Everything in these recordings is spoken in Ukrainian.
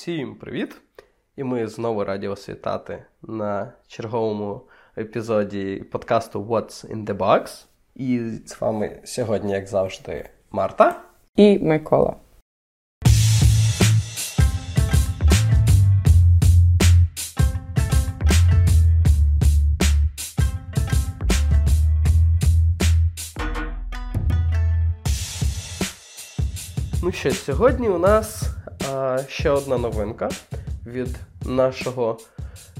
Всім привіт! І ми знову раді вас вітати на черговому епізоді подкасту What's in the Box. І з вами сьогодні, як завжди, Марта і Микола. Ну що, сьогодні у нас ще одна новинка від нашого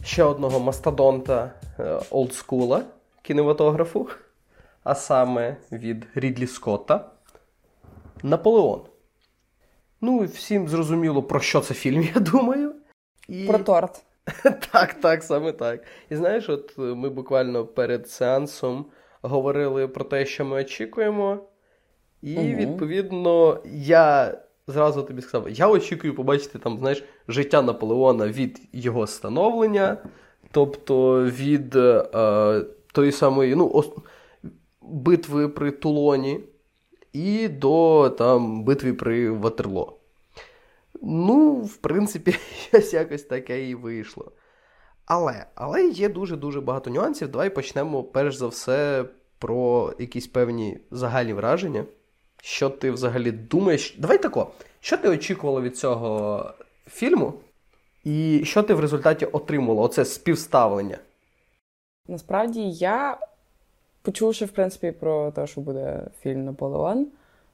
ще одного мастодонта е, олдскула кінематографу, а саме від Рідлі Скотта. Наполеон. Ну, і всім зрозуміло, про що це фільм, я думаю. І... Про торт. Так, так, саме так. І знаєш, от ми буквально перед сеансом говорили про те, що ми очікуємо. І, угу. відповідно, я зразу тобі сказав: я очікую побачити там, знаєш, життя Наполеона від його становлення, тобто від е, тої самої ну, ос- битви при Тулоні і до там, битви при Ватерло. Ну, в принципі, щось якось таке і вийшло. Але але є дуже-дуже багато нюансів. Давай почнемо перш за все про якісь певні загальні враження. Що ти взагалі думаєш? Давай тако. Що ти очікувала від цього фільму? І що ти в результаті отримала? Оце співставлення? Насправді я, почувши, в принципі, про те, що буде фільм Наполеон,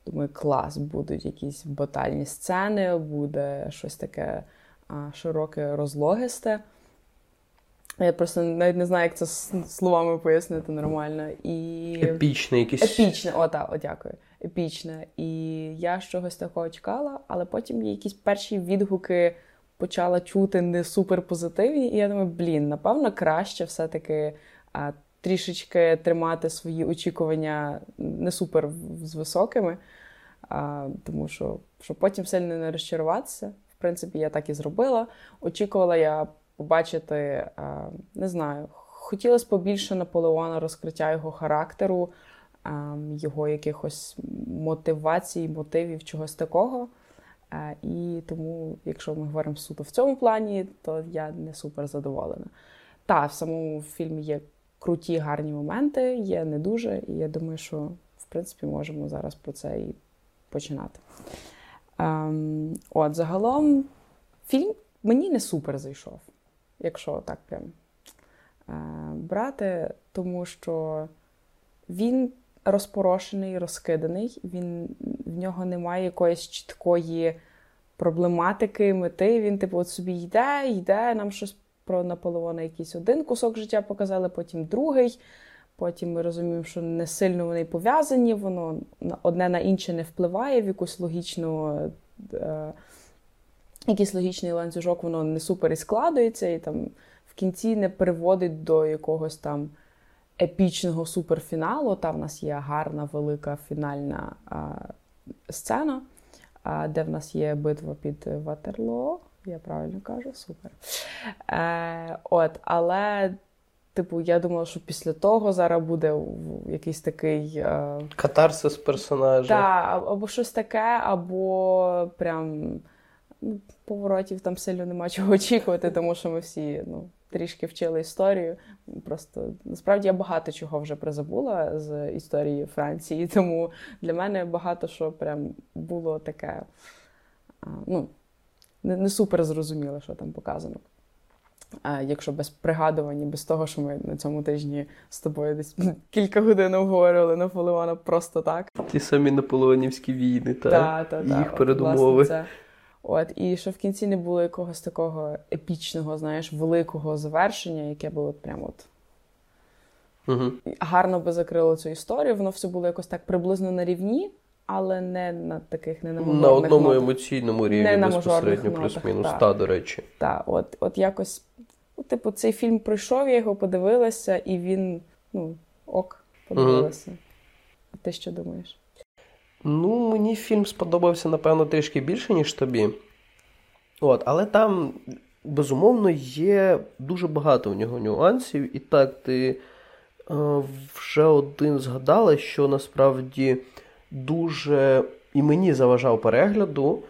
думаю, клас, будуть якісь батальні сцени, буде щось таке а, широке, розлогисте. Я просто навіть не знаю, як це словами пояснити нормально. І... Епічне якесь. Епічне, о, так, о, дякую. Епічне. І я чогось такого чекала, але потім є якісь перші відгуки почала чути не супер позитивні. І я думаю, блін, напевно, краще все-таки а, трішечки тримати свої очікування не супер з високими, а, тому що щоб потім сильно не розчаруватися. В принципі, я так і зробила. Очікувала я побачити, не знаю, хотілося побільше Наполеона, розкриття його характеру, його якихось мотивацій, мотивів, чогось такого. І тому, якщо ми говоримо суто в цьому плані, то я не супер задоволена. Та, в самому фільмі є круті, гарні моменти, є не дуже, і я думаю, що в принципі можемо зараз про це і починати. Ем, От, загалом, фільм мені не супер зайшов якщо так прям е, брати, тому що він розпорошений, розкиданий, він, в нього немає якоїсь чіткої проблематики, мети. Він, типу, от собі йде, йде, нам щось про Наполеона якийсь один кусок життя показали, потім другий. Потім ми розуміємо, що не сильно вони пов'язані, воно одне на інше не впливає в якусь логічну. Е, якийсь логічний ланцюжок, воно не супер і складується, і там в кінці не приводить до якогось там епічного суперфіналу. Та в нас є гарна велика фінальна а, сцена, а, де в нас є битва під Ватерлоо. Я правильно кажу, супер. Е, От, але. Типу, я думала, що після того зараз буде якийсь такий. Е... Катарсис персонажа. Так, або щось таке, або прям ну, поворотів там сильно нема чого очікувати, тому що ми всі ну, трішки вчили історію. Просто насправді я багато чого вже призабула з історії Франції, тому для мене багато що прям було таке ну, не, супер зрозуміло, що там показано. А Якщо без пригадування, без того, що ми на цьому тижні з тобою десь кілька годин обговорювали Наполеона просто так. Ті самі наполеонівські війни, та, та, та, їх та, передумови. Власне, це. От, І що в кінці не було якогось такого епічного, знаєш, великого завершення, яке би от прямо от угу. гарно би закрило цю історію. Воно все було якось так приблизно на рівні, але не на таких не на На одному нотах. емоційному рівні не безпосередньо, плюс-мінус, та, до речі. Так, от от якось, ну, типу, цей фільм пройшов, я його подивилася, і він, ну, ок, подивилася. Угу. А ти що думаєш? Ну, мені фільм сподобався, напевно, трішки більше, ніж тобі. От, Але там, безумовно, є дуже багато в нього нюансів. І так, ти е, вже один згадала, що насправді дуже і мені заважав перегляду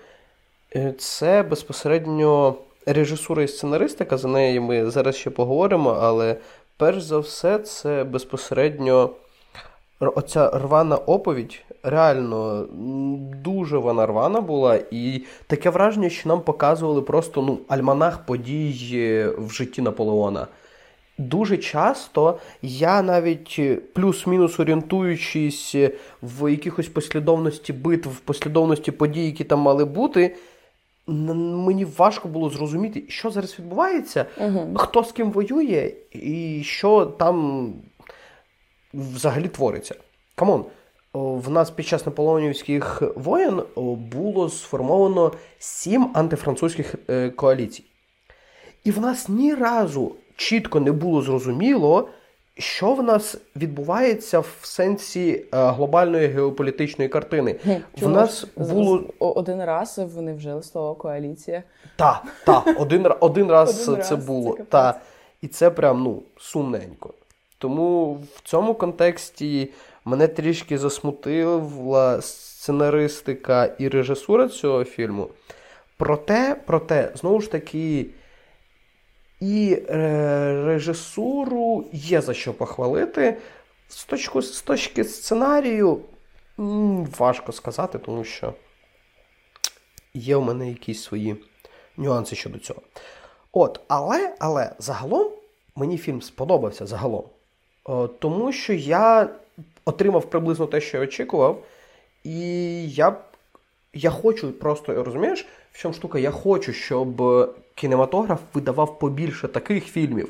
Е, це безпосередньо режисура і сценаристика, за неї ми зараз ще поговоримо, але перш за все, це безпосередньо оця рвана оповідь. Реально дуже вона рвана була, і таке враження, що нам показували просто ну, альманах подій в житті Наполеона. Дуже часто я навіть плюс-мінус орієнтуючись в якихось послідовності битв, в послідовності подій, які там мали бути, мені важко було зрозуміти, що зараз відбувається, угу. хто з ким воює, і що там взагалі твориться. Come on, в нас під час наполеонівських воєн було сформовано сім антифранцузьких е, коаліцій. І в нас ні разу чітко не було зрозуміло, що в нас відбувається в сенсі е, глобальної геополітичної картини? Чому? В нас було один раз вони вжили слово коаліція. Так, так, один один раз один це раз, було. Це та. І це прям ну, сумненько. Тому в цьому контексті мене трішки засмутила сценаристика і режисура цього фільму. Проте, проте, знову ж таки. І е, режисуру є за що похвалити. З точки, з точки сценарію важко сказати, тому що є у мене якісь свої нюанси щодо цього. От, Але але загалом мені фільм сподобався загалом. Тому що я отримав приблизно те, що я очікував. І я я хочу просто, розумієш, в чому штука, я хочу, щоб кінематограф видавав побільше таких фільмів.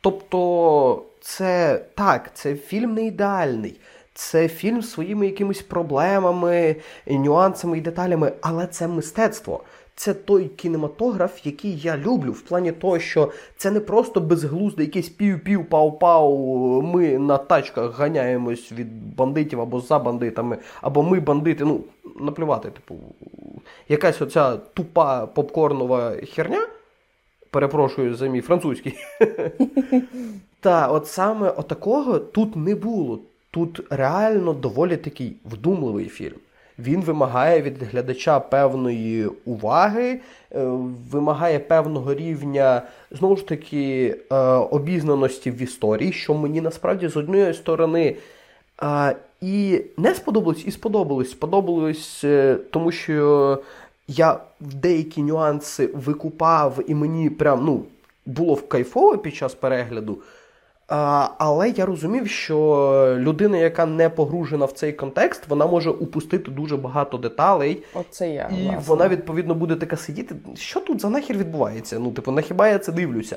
Тобто, це так, це фільм не ідеальний, це фільм з своїми якимись проблемами, нюансами і деталями, але це мистецтво. Це той кінематограф, який я люблю, в плані того, що це не просто безглузде якийсь пів-пів, пау-пау. Ми на тачках ганяємось від бандитів або за бандитами, або ми бандити. Ну, наплювати, типу, якась оця тупа попкорнова херня перепрошую за мій французький. Та, от саме отакого тут не було. Тут реально доволі такий вдумливий фільм. Він вимагає від глядача певної уваги, е, вимагає певного рівня, знову ж таки, е, обізнаності в історії, що мені насправді з однієї сторони і не сподобалось, і сподобалось. Сподобалось, е, тому що я деякі нюанси викупав, і мені прям ну, було кайфово під час перегляду. Але я розумів, що людина, яка не погружена в цей контекст, вона може упустити дуже багато деталей. Оце я, І власне. вона, відповідно, буде така сидіти. Що тут за нахер відбувається? Ну, типу, на хіба я це дивлюся?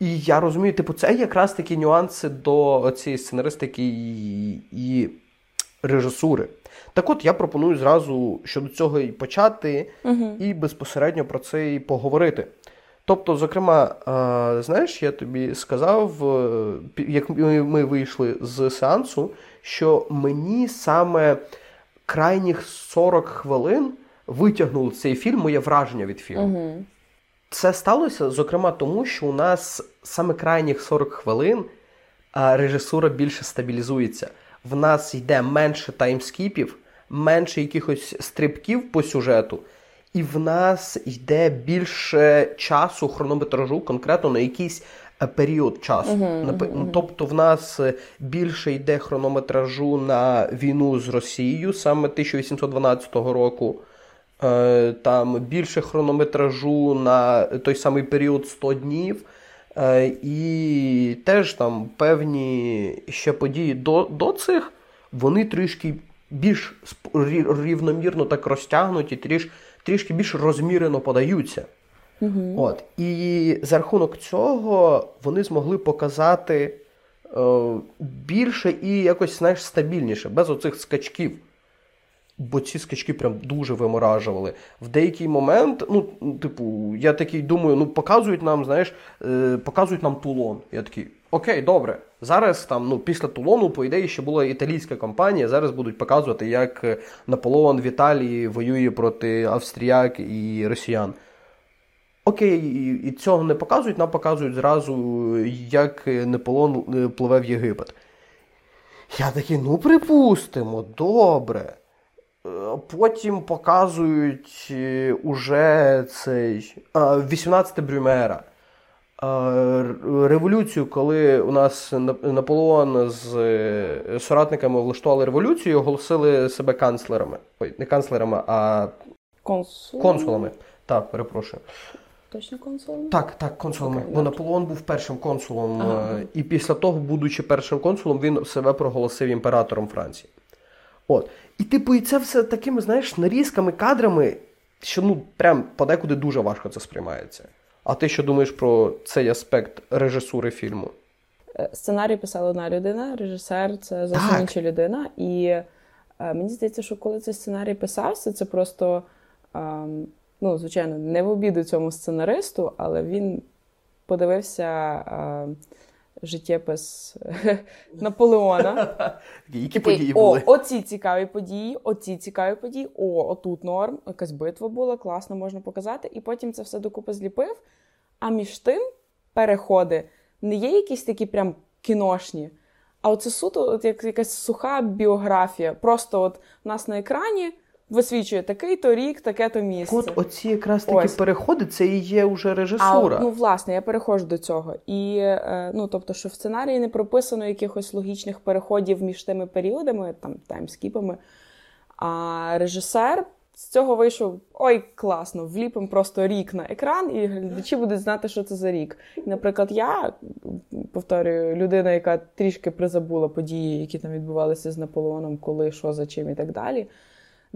І я розумію, типу, це якраз такі нюанси до цієї сценаристики і, і режисури. Так от я пропоную зразу щодо цього і почати, угу. і безпосередньо про це і поговорити. Тобто, зокрема, знаєш, я тобі сказав, е, як ми вийшли з сеансу, що мені саме крайніх 40 хвилин витягнули цей фільм, моє враження від фільму. Угу. Це сталося, зокрема, тому що у нас саме крайніх 40 хвилин режисура більше стабілізується в нас йде менше таймскіпів, менше якихось стрибків по сюжету, і в нас йде більше часу хронометражу, конкретно на якийсь е, період часу. Uh-huh, uh-huh. Тобто в нас більше йде хронометражу на війну з Росією саме 1812 року. Е, там більше хронометражу на той самий період 100 днів. Е, і теж там певні ще події до до цих, вони трішки більш рівномірно так розтягнуті, тріш, трішки більш розмірено подаються. Угу. От. І за рахунок цього вони змогли показати е, більше і якось знаєш, стабільніше, без оцих скачків бо ці скачки прям дуже виморажували. В деякий момент, ну, типу, я такий думаю, ну показують нам, знаєш, е, показують нам Тулон. Я такий, окей, добре. Зараз там, ну, після Тулону, по ідеї, ще була італійська компанія. Зараз будуть показувати, як Наполеон в Італії воює проти австріяк і росіян. Окей, і цього не показують, нам показують зразу, як Наполеон е, пливе в Єгипет. Я такий, ну припустимо, добре. Потім показують е, уже цей 18 Брюмера. Революцію, коли у нас Наполеон з соратниками влаштували революцію, оголосили себе канцлерами. Ой, не канцлерами, а Консул? консулами. Так, перепрошую. Точно консулом? Так, так, консулами. Okay, Бо Наполеон був першим консулом, ага. і після того, будучи першим консулом, він себе проголосив імператором Франції. От. І типу, і це все такими, знаєш, нарізками, кадрами, що ну прям подекуди дуже важко це сприймається. А ти що думаєш про цей аспект режисури фільму? Е, сценарій писала одна людина, режисер це зовсім інша людина. І е, мені здається, що коли цей сценарій писався, це просто, е, ну, звичайно, не в обіду цьому сценаристу, але він подивився. Е, життєпис Наполеона. Які події були? О, оці цікаві події, оці цікаві події, о, отут норм, якась битва була, класно можна показати. І потім це все докупи зліпив. А між тим переходи не є якісь такі прям кіношні. А оце суто, от як якась суха біографія. Просто от у нас на екрані висвічує такий-то рік, таке-то місце. От оці якраз такі Ось. переходи, це і є вже режисура. А, Ну, власне, я переходжу до цього. І е, ну, тобто, що в сценарії не прописано якихось логічних переходів між тими періодами, там таймскіпами. А режисер з цього вийшов ой, класно, вліпимо просто рік на екран, і глядачі будуть знати, що це за рік. І, наприклад, я повторюю, людина, яка трішки призабула події, які там відбувалися з Наполеоном, коли, що, за чим і так далі.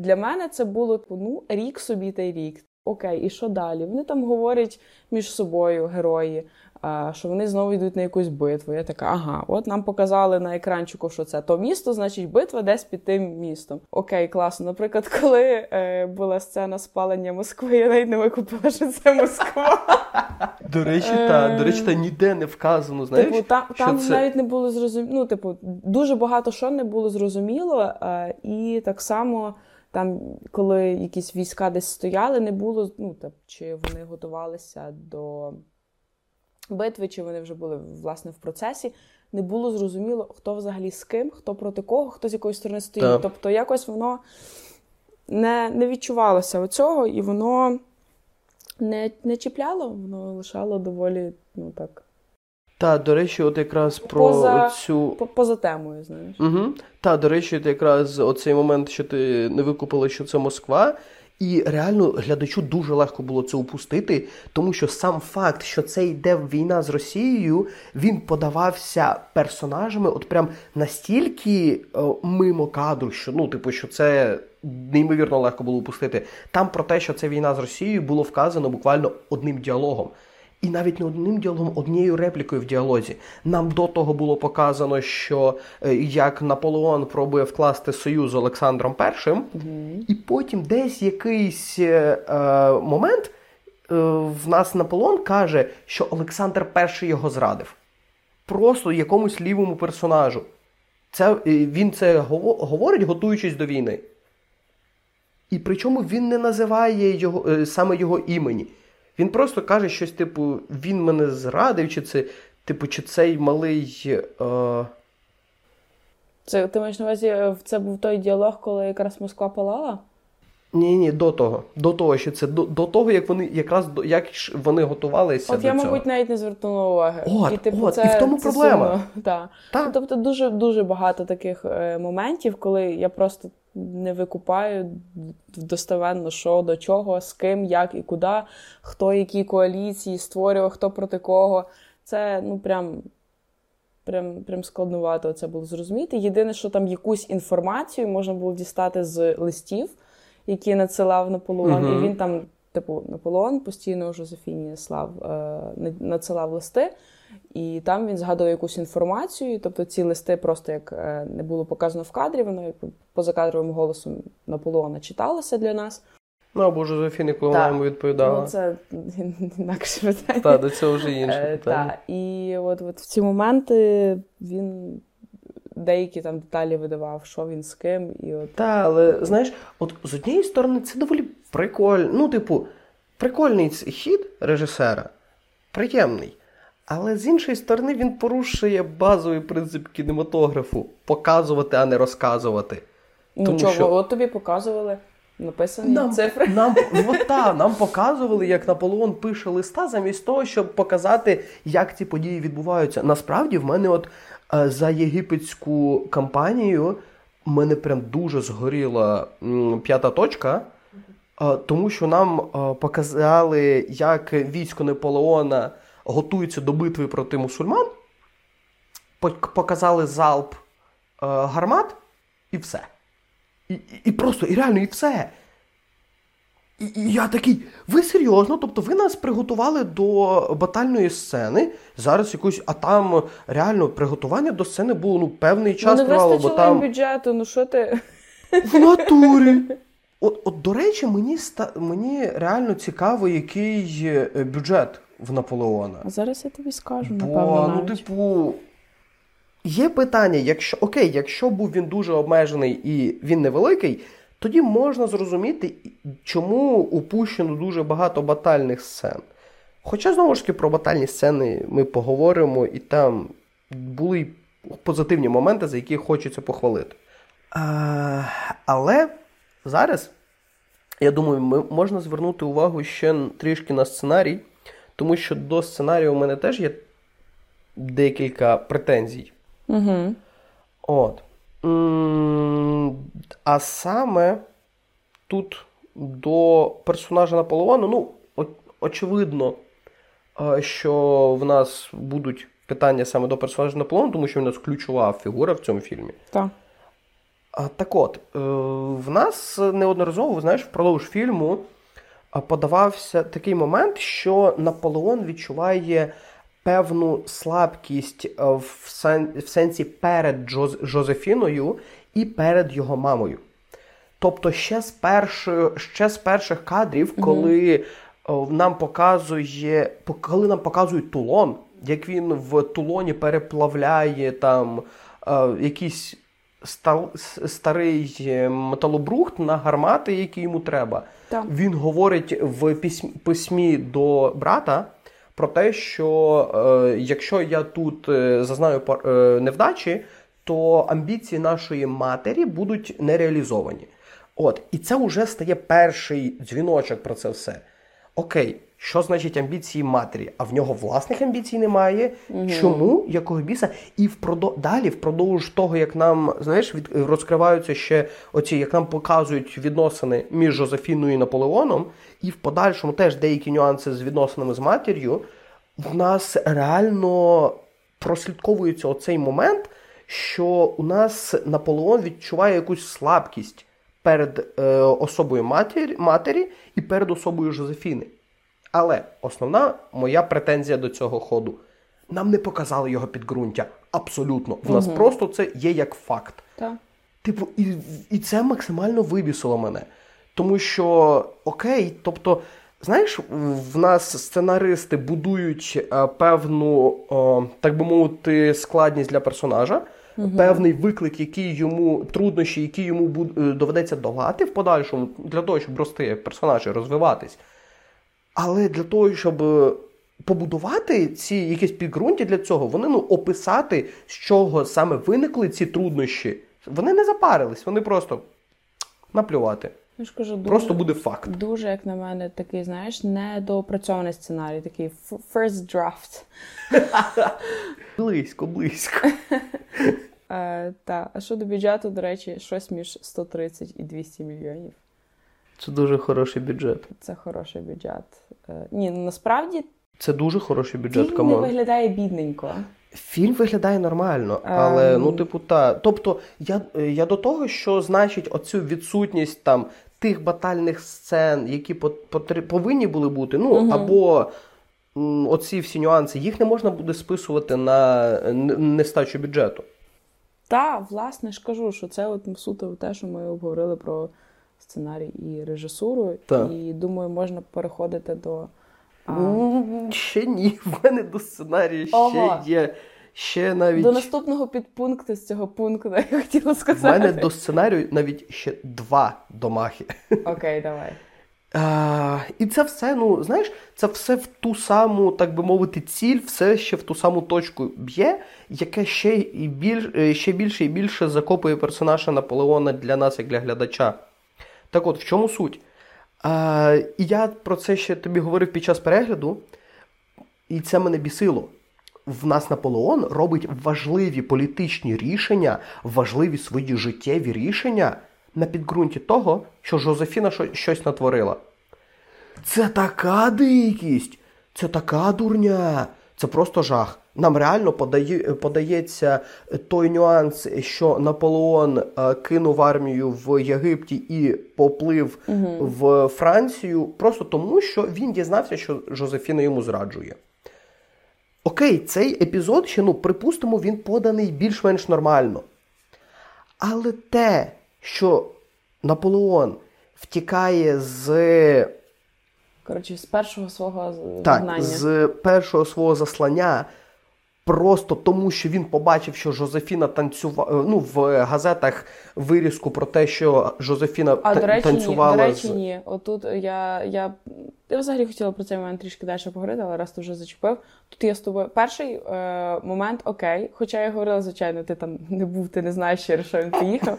Для мене це було ну, рік собі та й рік. Окей, і що далі? Вони там говорять між собою, герої, що вони знову йдуть на якусь битву. Я така, ага, от нам показали на екранчику, що це то місто, значить битва десь під тим містом. Окей, класно. Наприклад, коли е, була сцена спалення Москви, я навіть не викупила, що це Москва. До речі, та до речі, та ніде не вказано. знаєш, Типу, там що там це... навіть не було зрозуміло. Ну, типу, дуже багато що не було зрозуміло, і так само. Там, коли якісь війська десь стояли, не було, ну, так, чи вони готувалися до битви, чи вони вже були власне в процесі, не було зрозуміло, хто взагалі з ким, хто проти кого, хто з якої сторони стоїть. Так. Тобто якось воно не не відчувалося оцього, і воно не не чіпляло, воно лишало доволі, ну так. Та, до речі, от якраз про поза, цю. Поза темою, знаєш. Угу. Та, до речі, от якраз оцей момент, що ти не викупила, що це Москва. І реально глядачу дуже легко було це упустити, тому що сам факт, що це йде війна з Росією, він подавався персонажами, от прям настільки о, е, мимо кадру, що ну, типу, що це неймовірно легко було упустити. Там про те, що це війна з Росією, було вказано буквально одним діалогом. І навіть не одним діалогом, однією реплікою в діалозі. Нам до того було показано, що е, як Наполеон пробує вкласти союз з Олександром І, mm і потім десь якийсь е, е, момент е, в нас Наполеон каже, що Олександр І його зрадив. Просто якомусь лівому персонажу. Це, Він це говорить, готуючись до війни. І причому він не називає його, е, саме його імені. Він просто каже щось, типу, він мене зрадив, чи це, типу, чи цей малий. Е... Це ти маєш на увазі, е, це був той діалог, коли якраз Москва палала? Ні, ні, до того. До того, що це до, до того, як вони якраз як вони готувалися. От до я, цього. мабуть, навіть не звернула уваги. От, і типу, от, це, і в тому це проблема. Так. Ну, тобто дуже дуже багато таких е, моментів, коли я просто не викупаю достовенно, що до чого, з ким, як і куди, хто які коаліції створював, хто проти кого. Це ну прям. Прям прям складновато це було зрозуміти. Єдине, що там якусь інформацію можна було дістати з листів, які надсилав Наполеон, uh-huh. і він там, типу, Наполеон постійно Жозефіні слав, е, надсилав листи, і там він згадував якусь інформацію. Тобто ці листи просто як е, не було показано в кадрі, воно позакадровим голосом Наполеона читалося для нас. Ну, або Жозефіни, коли вона йому відповідала. Ну, це інакше питання. Так, до цього вже інше е, питання. Так, і от, от в ці моменти він деякі там деталі видавав, що він з ким. і от... Так, але знаєш, от з однієї сторони, це доволі прикольно. Ну, типу, прикольний хід режисера, приємний. Але з іншої сторони, він порушує базовий принцип кінематографу показувати, а не розказувати. Тому Нічого, що... от тобі показували написані нам, цифри. Нам от, та, нам показували, як Наполеон пише листа, замість того, щоб показати, як ці події відбуваються. Насправді, в мене, от е, за єгипетську кампанію, в мене прям дуже згоріла п'ята точка. Е, тому що нам е, показали, як військо Наполеона готується до битви проти мусульман, показали залп гармат і все. І, і просто, і реально, і все. І, і я такий, ви серйозно? Тобто ви нас приготували до батальної сцени. Зараз якусь, а там реально приготування до сцени було ну, певний час ну, не тривало, бо там. бюджету, ну що ти? В натурі. От, от, до речі, мені мені реально цікаво, який е, бюджет в Наполеона. Зараз я тобі скажу, Бо, напевно. Ну, типу, Є питання, якщо окей, якщо був він дуже обмежений і він невеликий, тоді можна зрозуміти, чому упущено дуже багато батальних сцен. Хоча, знову ж таки, про батальні сцени ми поговоримо, і там були позитивні моменти, за які хочеться похвалити. А, Але зараз, я думаю, ми, можна звернути увагу ще трішки на сценарій, тому що до сценарію у мене теж є декілька претензій. Угу. От. А саме тут до персонажа Наполеона, ну, очевидно, що в нас будуть питання саме до персонажа Наполеона, тому що він у нас ключова фігура в цьому фільмі. Так. Так от, е, в нас неодноразово, знаєш, впродовж фільму подавався такий момент, що Наполеон відчуває певну слабкість е, в, сен, в сенсі перед Джоз, Жозефіною і перед його мамою. Тобто, ще з першої, ще з перших кадрів, коли mm-hmm. нам показує, коли нам показують Тулон, як він в Тулоні переплавляє там е, якийсь старий металобрухт на гармати, які йому треба. Так. Він говорить в письмі письмі до брата про те, що е, якщо я тут е, зазнаю е, невдачі, то амбіції нашої матері будуть нереалізовані. От, і це вже стає перший дзвіночок про це все. Окей, що значить амбіції матері? А в нього власних амбіцій немає. Угу. Чому? Якого біса? І впродов... далі, впродовж того, як нам знаєш, від... розкриваються ще оці, як нам показують відносини між Жозефіною і Наполеоном, і в подальшому теж деякі нюанси з відносинами з матір'ю, в нас реально прослідковується оцей момент, що у нас Наполеон відчуває якусь слабкість перед е, особою матері, матері і перед особою Жозефіни. Але основна моя претензія до цього ходу. Нам не показали його підґрунтя. Абсолютно. В нас угу. просто це є як факт. Так. Типу, і і це максимально вибісило мене. Тому що, окей, тобто, знаєш, в нас сценаристи будують е, певну, о, так би мовити, складність для персонажа, угу. певний виклик, який йому труднощі, які йому е, доведеться долати в подальшому, для того, щоб рости персонажі, розвиватись. Але для того, щоб е, побудувати ці якісь підґрунті для цього, вони ну, описати, з чого саме виникли ці труднощі, вони не запарились, вони просто наплювати. Я ж кажу, дуже, Просто буде факт. Дуже, як на мене, такий, знаєш, недоопрацьований сценарій, такий first draft. Близько, близько. Е, Так, а щодо бюджету, до речі, щось між 130 і 200 мільйонів. Це дуже хороший бюджет. Це хороший бюджет. Е, ні, ну насправді це дуже хороший бюджет. Фільм не виглядає бідненько. Фільм виглядає нормально, але um... ну, типу, та. Тобто, я я до того, що значить оцю відсутність там тих батальних сцен, які повинні були бути, ну uh або оці всі нюанси, їх не можна буде списувати на нестачу бюджету. Так, власне ж кажу, що це от суто те, що ми обговорили про сценарій і режисуру. Так. І думаю, можна переходити до. А... Ще ні, в мене до сценарію ще є. Ще навіть... До наступного підпункту з цього пункту я хотіла сказати. У мене до сценарію навіть ще два домахи. Окей, давай. А, І це все, ну, знаєш, це все в ту саму, так би мовити, ціль, все ще в ту саму точку б'є, яке ще і більш, е, ще більше і більше закопує персонажа Наполеона для нас, як для глядача. Так от, в чому суть? А, І я про це ще тобі говорив під час перегляду, і це мене бісило. В нас Наполеон робить важливі політичні рішення, важливі свої життєві рішення на підґрунті того, що Жозефіна щось натворила. Це така дикість, це така дурня, це просто жах. Нам реально подає, подається той нюанс, що Наполеон е, кинув армію в Єгипті і поплив угу. в Францію, просто тому, що він дізнався, що Жозефіна йому зраджує. Окей, цей епізод ще, ну, припустимо, він поданий більш-менш нормально. Але те, що Наполеон втікає з. Коротше, з першого свого так, з першого свого заслання. Просто тому, що він побачив, що Жозефіна танцювала ну, в газетах вирізку про те, що Жозефіна а, та- до речі, танцювала. Ні, до речі, з... ні. Отут я я я взагалі хотіла про цей момент трішки далі поговорити, але раз ти вже зачепив. Тут я з тобою перший е, момент окей. Хоча я говорила, звичайно, ти там не був, ти не знаєш, через що він поїхав.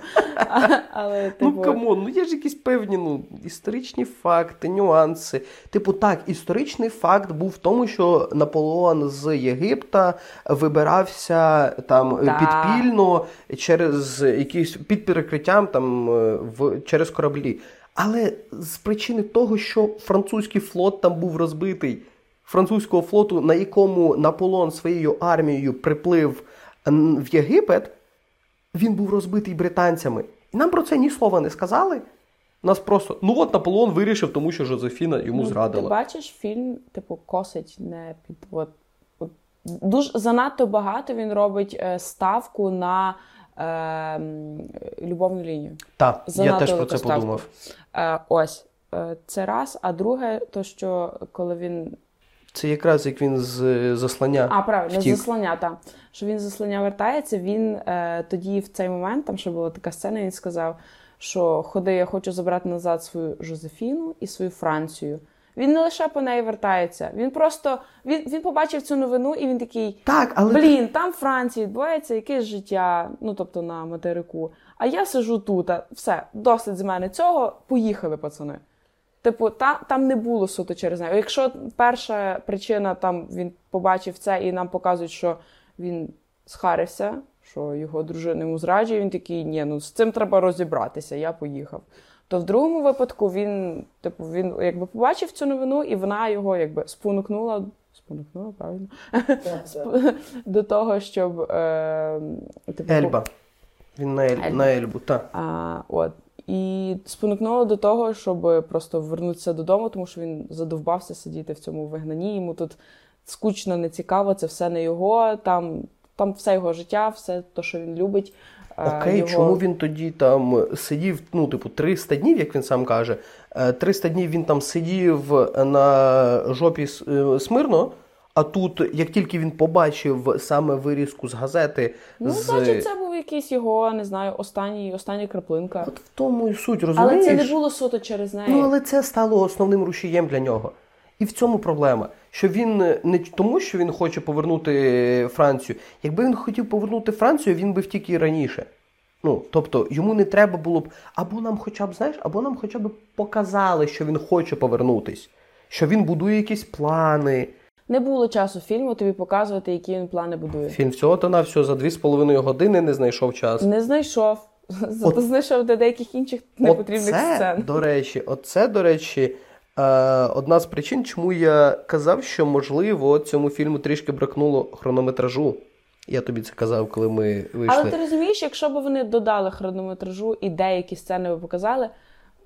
Але, ну, типу... Ну come on, ну є ж якісь певні ну, історичні факти, нюанси. Типу, так, історичний факт був в тому, що Наполеон з Єгипта вибирався там да. підпільно через якісь під перекриттям там е, в через кораблі. Але з причини того, що французький флот там був розбитий, французького флоту, на якому Наполеон своєю армією приплив в Єгипет, він був розбитий британцями. І нам про це ні слова не сказали. Нас просто, ну от Наполеон вирішив, тому що Жозефіна йому ну, зрадила. Ти бачиш, фільм, типу, косить не під. От, от, дуже занадто багато він робить е, ставку на е, любовну лінію. Так, я теж про це ставку. подумав. Е, Ось. Е, це раз. А друге, то що коли він. Це якраз як він з заслання. А, правильно, втік. з заслання, так. Що він з заслання вертається, він е, тоді в цей момент, там ще була така сцена, він сказав, що ходи, я хочу забрати назад свою Жозефіну і свою Францію. Він не лише по неї вертається, він просто він він побачив цю новину, і він такий: так, але блін, там в Франції відбувається якесь життя, ну тобто на материку. А я сижу тут, а все, досить з мене цього. Поїхали, пацани. Типу, та, там не було суто через неї. Якщо перша причина, там він побачив це і нам показують, що він схарився, що його дружина йому зраджує, він такий, ні, ну з цим треба розібратися, я поїхав. То в другому випадку він, типу, він якби побачив цю новину, і вона його якби спонукнула. Спонукнула, правильно? До того, щоб. Е, типу, Ельба. Він на, Ель... На Ельбу, так. А, от. І спонукнуло до того, щоб просто вернутися додому, тому що він задовбався сидіти в цьому вигнанні. Йому тут скучно, не цікаво, це все не його. Там там все його життя, все те, що він любить. Окей, його... чому він тоді там сидів, ну, типу, 300 днів, як він сам каже, 300 е, днів він там сидів на жопі е, смирно, а тут, як тільки він побачив саме вирізку з газети. Ну, з... значить, це був якийсь його, не знаю, останній, остання краплинка. От в тому і суть, розумієш? Але це не було суто через неї. Ну, але це стало основним рушієм для нього. І в цьому проблема. Що він не тому, що він хоче повернути Францію. Якби він хотів повернути Францію, він би втік і раніше. Ну, тобто, йому не треба було б. Або нам хоча б, знаєш, або нам хоча б показали, що він хоче повернутись, що він будує якісь плани. Не було часу фільму тобі показувати, які він плани будує. Фільм всього то на все за дві з половиною години не знайшов час. Не знайшов. От... знайшов до деяких інших непотрібних оце, сцен. До речі, оце, до речі, е, одна з причин, чому я казав, що можливо цьому фільму трішки бракнуло хронометражу. Я тобі це казав, коли ми вийшли. Але ти розумієш, якщо б вони додали хронометражу і деякі сцени би показали,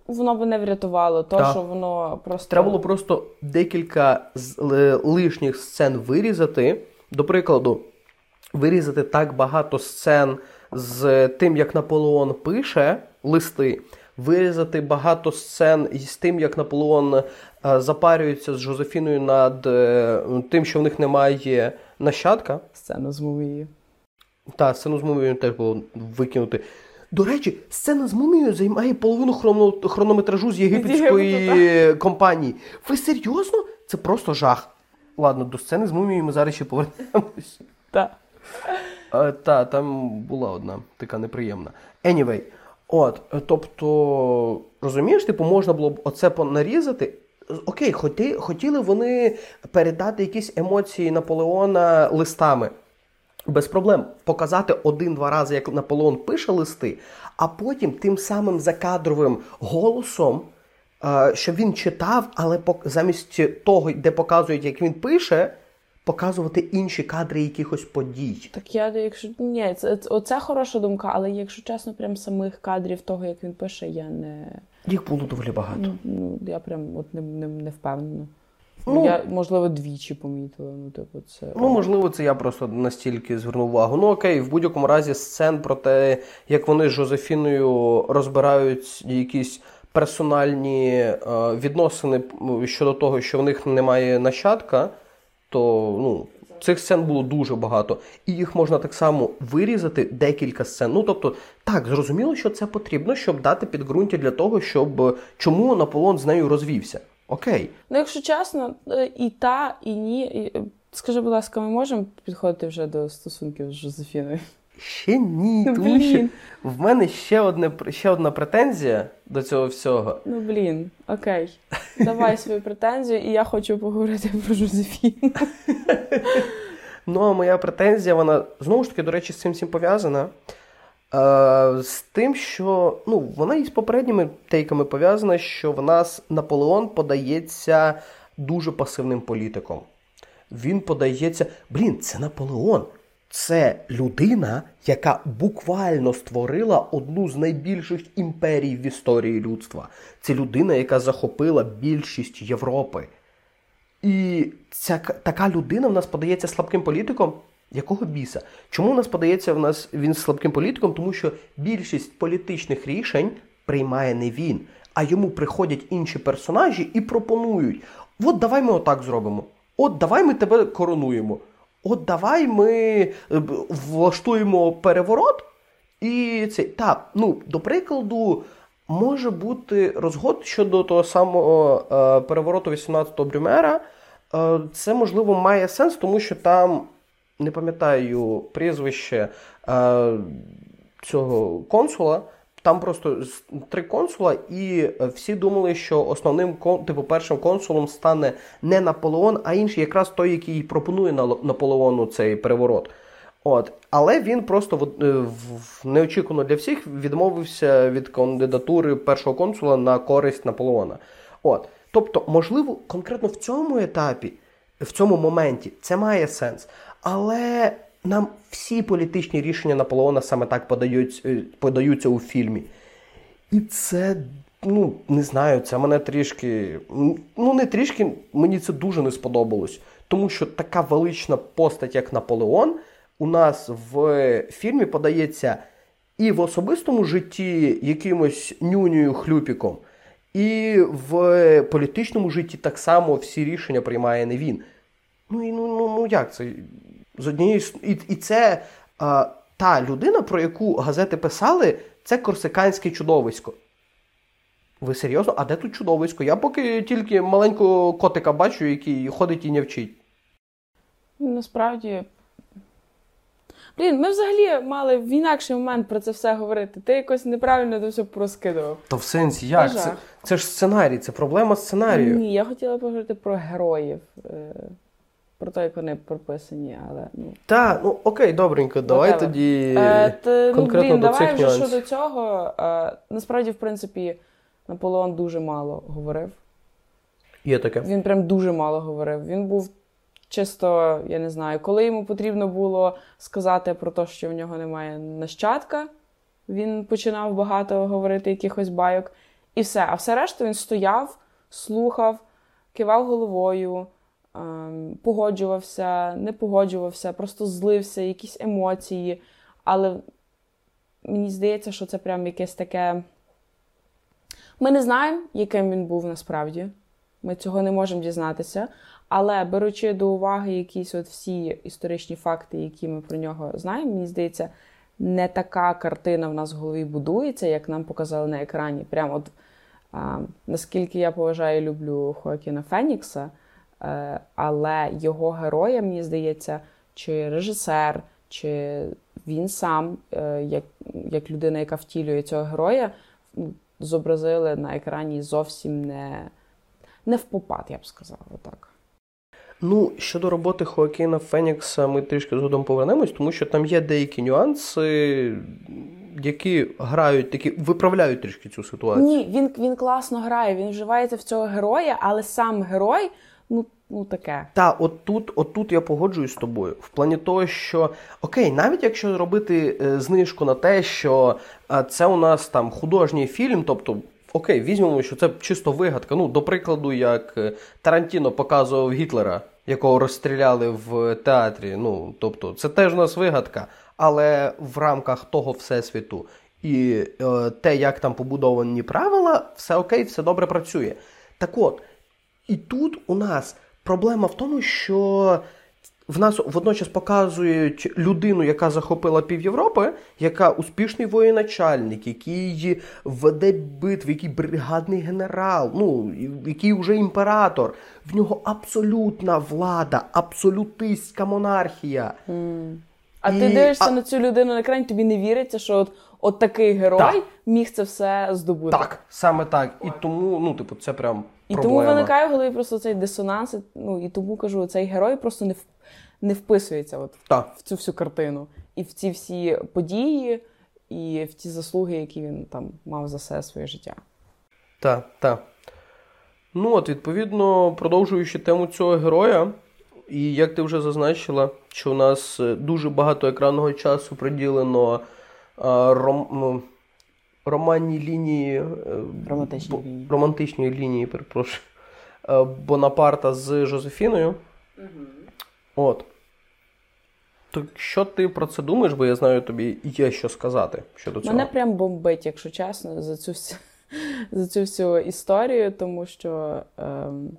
воно б не врятувало, то так. що воно просто. Треба було просто декілька лишніх сцен вирізати. До прикладу, вирізати так багато сцен з тим, як Наполеон пише листи. Вирізати багато сцен з тим, як Наполеон е, запарюється з Жозефіною над е, тим, що в них немає нащадка. Сцену з мумією. Так, сцену з мумією теж було викинути. До речі, сцена з мумією займає половину хронометражу з єгипетської компанії. Ви серйозно? Це просто жах. Ладно, до сцени з мумією ми зараз ще повернемось. Так. Та, там була одна така неприємна. Anyway, от, тобто, розумієш, типу, можна було б оце понарізати. Окей, хоті, хотіли вони передати якісь емоції Наполеона листами. Без проблем показати один-два рази, як Наполеон пише листи, а потім тим самим закадровим голосом, щоб він читав, але замість того, де показують, як він пише, показувати інші кадри якихось подій. Так я, якщо ні, це оце хороша думка, але якщо чесно, прям самих кадрів того, як він пише, я не їх було доволі багато. Ну, ну я прям от не не, не впевнена. Ну, Я, можливо, двічі помітила. Ну, типу, це... Ну, можливо, це я просто настільки звернув увагу. Ну, окей, в будь-якому разі сцен про те, як вони з Жозефіною розбирають якісь персональні е, відносини щодо того, що в них немає нащадка, то ну, цих сцен було дуже багато. І їх можна так само вирізати декілька сцен. Ну, тобто, так, зрозуміло, що це потрібно, щоб дати підґрунтя для того, щоб чому Наполон з нею розвівся. Окей. Ну, якщо чесно, е, і та, і ні. Е, скажи, будь ласка, ми можемо підходити вже до стосунків з Жозефіною? Ще ні. Ну, тому що в мене ще одне ще одна претензія до цього всього. Ну блін, окей. Давай свою претензію, і я хочу поговорити про Жозефіну. Ну, а моя претензія, вона знову ж таки, до речі, з цим всім пов'язана. Е, з тим, що ну, вона і з попередніми тейками пов'язана, що в нас Наполеон подається дуже пасивним політиком. Він подається. Блін, це Наполеон. Це людина, яка буквально створила одну з найбільших імперій в історії людства. Це людина, яка захопила більшість Європи. І ця така людина в нас подається слабким політиком. Якого біса? Чому в нас подається в нас він слабким політиком? Тому що більшість політичних рішень приймає не він, а йому приходять інші персонажі і пропонують: от давай ми отак зробимо. От давай ми тебе коронуємо. От давай ми е, влаштуємо переворот. І це так, ну, до прикладу, може бути розгод щодо того самого е, перевороту 18-го Брюмера. Е, це, можливо, має сенс, тому що там, не пам'ятаю прізвище е, цього консула. Там просто три консула, і е, всі думали, що основним типу, першим консулом стане не Наполеон, а інший, якраз той, який пропонує Наполеону цей переворот. От. Але він просто е, неочікувано для всіх відмовився від кандидатури першого консула на користь Наполеона. От. Тобто, можливо, конкретно в цьому етапі, в цьому моменті, це має сенс. Але нам всі політичні рішення Наполеона саме так подають, е, подаються у фільмі. І це, ну, не знаю, це мене трішки. Ну, не трішки, мені це дуже не сподобалось. Тому що така велична постать, як Наполеон, у нас в фільмі подається і в особистому житті якимось нюнею хлюпіком, і в політичному житті так само всі рішення приймає не він. Ну і ну, ну, ну як це? З однієї і, і це а, та людина, про яку газети писали, це корсиканське чудовисько. Ви серйозно? А де тут чудовисько? Я поки тільки маленького котика бачу, який ходить і не вчить. Насправді. Блін, ми взагалі мали в інакший момент про це все говорити. Ти якось неправильно це все проскидував. То в сенсі як? Це, це ж сценарій, це проблема сценарію. Ні, я хотіла поговорити про героїв. Про те, як вони прописані, але ну. Так, ну окей, добренько, давай Whatever. тоді е, та, ну, конкретно ну, блін, до цих давай вже щодо цього. Е, насправді, в принципі, Наполеон дуже мало говорив. Є таке. Він прям дуже мало говорив. Він був чисто, я не знаю, коли йому потрібно було сказати про те, що в нього немає нащадка, він починав багато говорити якихось байок. І все. А все решта він стояв, слухав, кивав головою. Ем, погоджувався, не погоджувався, просто злився, якісь емоції. Але мені здається, що це прям якесь таке. Ми не знаємо, яким він був насправді. Ми цього не можемо дізнатися. Але беручи до уваги якісь от всі історичні факти, які ми про нього знаємо, мені здається, не така картина в нас в голові будується, як нам показали на екрані. Прямо от а, наскільки я поважаю і люблю Хоакіна Фенікса, але його героя, мені здається, чи режисер, чи він сам, е, як як людина, яка втілює цього героя, зобразили на екрані зовсім не не в попад, я б сказала так. Ну, щодо роботи Хоакіна Фенікса, ми трішки згодом повернемось, тому що там є деякі нюанси, які грають такі, виправляють трішки цю ситуацію. Ні, він він класно грає, він вживається в цього героя, але сам герой, ну ну таке. Та, отут, отут я погоджуюсь з тобою. В плані того, що окей, навіть якщо робити е, знижку на те, що е, це у нас там художній фільм, тобто. Окей, візьмемо, що це чисто вигадка. Ну, до прикладу, як е, Тарантіно показував Гітлера, якого розстріляли в театрі. Ну, тобто, це теж у нас вигадка, але в рамках того всесвіту і е, те, як там побудовані правила, все окей, все добре працює. Так от, і тут у нас проблема в тому, що в нас водночас показують людину, яка захопила пів Європи, яка успішний воєначальник, який веде битви, який бригадний генерал, ну який вже імператор. В нього абсолютна влада, абсолютистська монархія. Mm. А І... ти дивишся а... на цю людину на екрані, тобі не віриться, що от от такий герой так. міг це все здобути. Так, саме так. І тому, ну, типу, це прям. І тому виникає в голові просто цей дисонанс. Ну і тому кажу, цей герой просто не не вписується от в цю всю картину. І в ці всі події, і в ті заслуги, які він там мав за все своє життя. Так, так. Ну, от, відповідно, продовжуючи тему цього героя, і як ти вже зазначила, що у нас е, дуже багато екранного часу приділено ром, романній лінії, е, лінії, романтичної лінії, перепрошую, е, Бонапарта з Жозефіною. Угу. От. То що ти про це думаєш, бо я знаю, тобі є що сказати щодо цього. Мене прям бомбить, якщо чесно, за цю всю, за цю всю історію, тому що ем,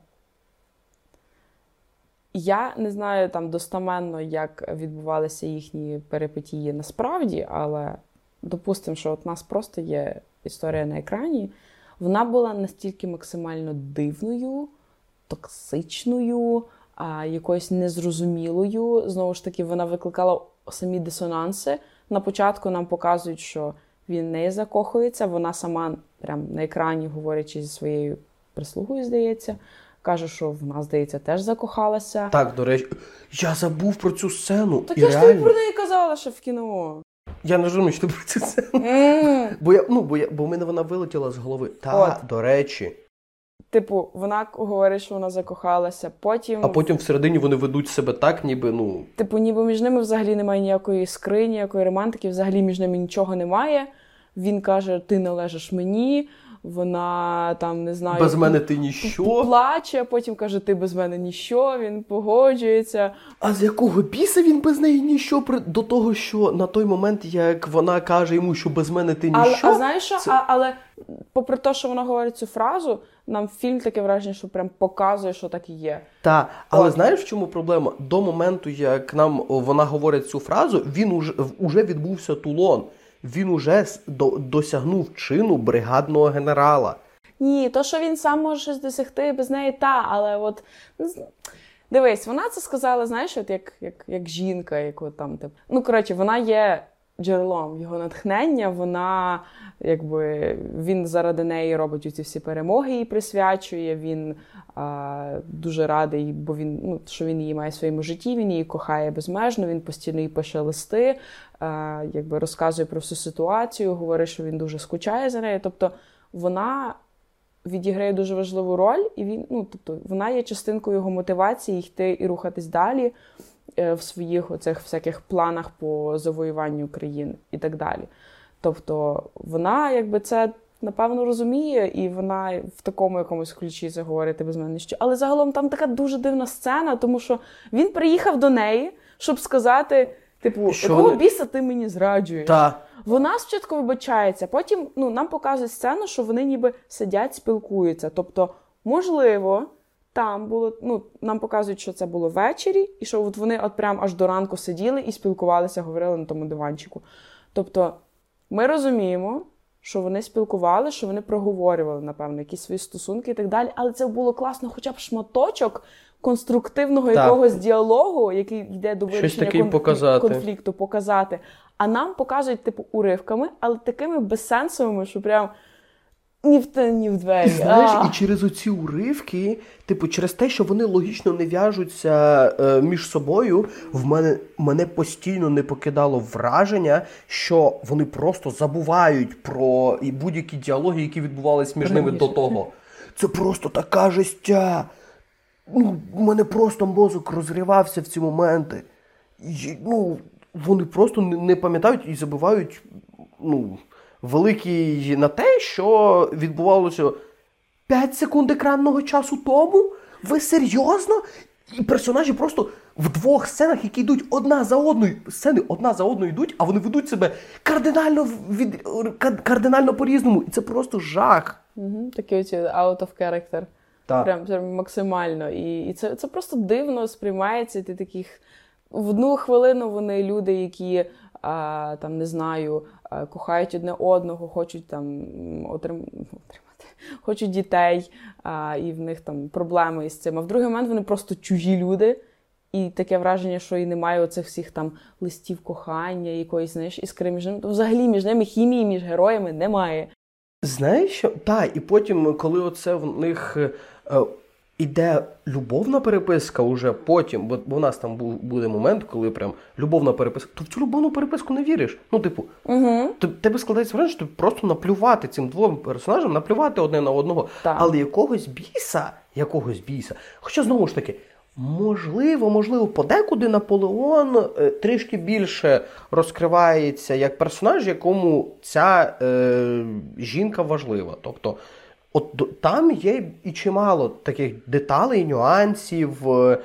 я не знаю там достаменно, як відбувалися їхні перипетії насправді, але допустимо, що от нас просто є історія на екрані. Вона була настільки максимально дивною, токсичною а, якоюсь незрозумілою. Знову ж таки, вона викликала самі дисонанси. На початку нам показують, що він не закохується. Вона сама прям на екрані, говорячи зі своєю прислугою, здається, каже, що вона, здається, теж закохалася. Так, до речі, я забув про цю сцену. Так і я реально... ж тобі про неї казала, що в кіно. Я не розумію, що ти про цю сцену. Mm. Бо я, ну, бо я, бо в мене вона вилетіла з голови. Та, От. до речі. Типу, вона говорить, що вона закохалася. Потім а потім всередині вони ведуть себе так, ніби ну. Типу, ніби між ними взагалі немає ніякої іскри, ніякої романтики, взагалі між ними нічого немає. Він каже: Ти належиш мені. Вона там не знаю, без мене ти ніщо плаче. Потім каже: Ти без мене ніщо. Він погоджується. А з якого біса він без неї ніщо до того, що на той момент, як вона каже йому, що без мене ти ніщо. Але, а знаєш що? Це... А, але попри те, що вона говорить цю фразу, нам фільм таке враження, що прям показує, що так і є. Так, але От. знаєш, в чому проблема? До моменту, як нам вона говорить цю фразу, він уже уже відбувся тулон. Він уже до, досягнув чину бригадного генерала. Ні, то що він сам може щось досягти без неї, та, але от. Дивись, вона це сказала, знаєш, от як як, як жінка, яку там тип. Ну, коротше, вона є джерелом його натхнення. Вона, якби він заради неї робить ці всі перемоги їй присвячує. Він а, дуже радий, бо він ну, що він її має в своєму житті. Він її кохає безмежно. Він постійно їй пише листи, а, якби розказує про всю ситуацію, говорить, що він дуже скучає за нею. Тобто вона. Відіграє дуже важливу роль, і він, ну тобто, вона є частинкою його мотивації йти і рухатись далі. Е, в своїх оцих всяких планах по завоюванню країн і так далі. Тобто вона якби це напевно розуміє, і вона в такому якомусь ключі це говорити без мене що. Але загалом там така дуже дивна сцена, тому що він приїхав до неї, щоб сказати. Типу, що якого вони... біса ти мені зраджуєш? Та. Вона спочатку вибачається, потім ну, нам показують сцену, що вони ніби сидять, спілкуються. Тобто, можливо, там було, ну, нам показують, що це було ввечері, і що от вони от прям аж до ранку сиділи і спілкувалися, говорили на тому диванчику. Тобто ми розуміємо, що вони спілкували, що вони проговорювали, напевно, якісь свої стосунки і так далі. Але це було класно, хоча б шматочок конструктивного так. якогось діалогу, який йде до вирішення кон... показати. конфлікту, показати. А нам показують, типу, уривками, але такими безсенсовими, що прям. Ні в те, ні в двері. І знаєш, а. і через оці уривки, типу, через те, що вони логічно не в'яжуться е, між собою, в мене мене постійно не покидало враження, що вони просто забувають про будь-які діалоги, які відбувалися між ними до того. Це просто така жестя. Ну, У мене просто мозок розривався в ці моменти. І, ну, Вони просто не пам'ятають і забувають. ну великий на те, що відбувалося 5 секунд екранного часу тому. Ви серйозно? І персонажі просто в двох сценах, які йдуть одна за одною, сцени одна за одною йдуть, а вони ведуть себе кардинально від кардинально по-різному. І це просто жах. Угу, Такі оці out of character. Так. Прям, прям максимально. І і це це просто дивно сприймається. Ти таких в одну хвилину вони люди, які а, там не знаю, кохають одне одного, хочуть там отримати, хочуть дітей, а, і в них там проблеми із цим. А в другий момент вони просто чужі люди. І таке враження, що і немає оцих всіх там листів кохання, якоїсь знаєш, іскри між ними. То взагалі між ними хімії між героями немає. Знаєш що? Так, і потім, коли оце в них е, іде любовна переписка уже потім, бо, бо в нас там був буде момент, коли прям любовна переписка, то в цю любовну переписку не віриш. Ну, типу, угу. тебе складається враження, що просто наплювати цим двом персонажам, наплювати одне на одного, так. але якогось біса, якогось біса. Хоча знову ж таки. Можливо, можливо, подекуди Наполеон е, трішки більше розкривається як персонаж, якому ця е, жінка важлива. Тобто От там є і чимало таких деталей, нюансів е,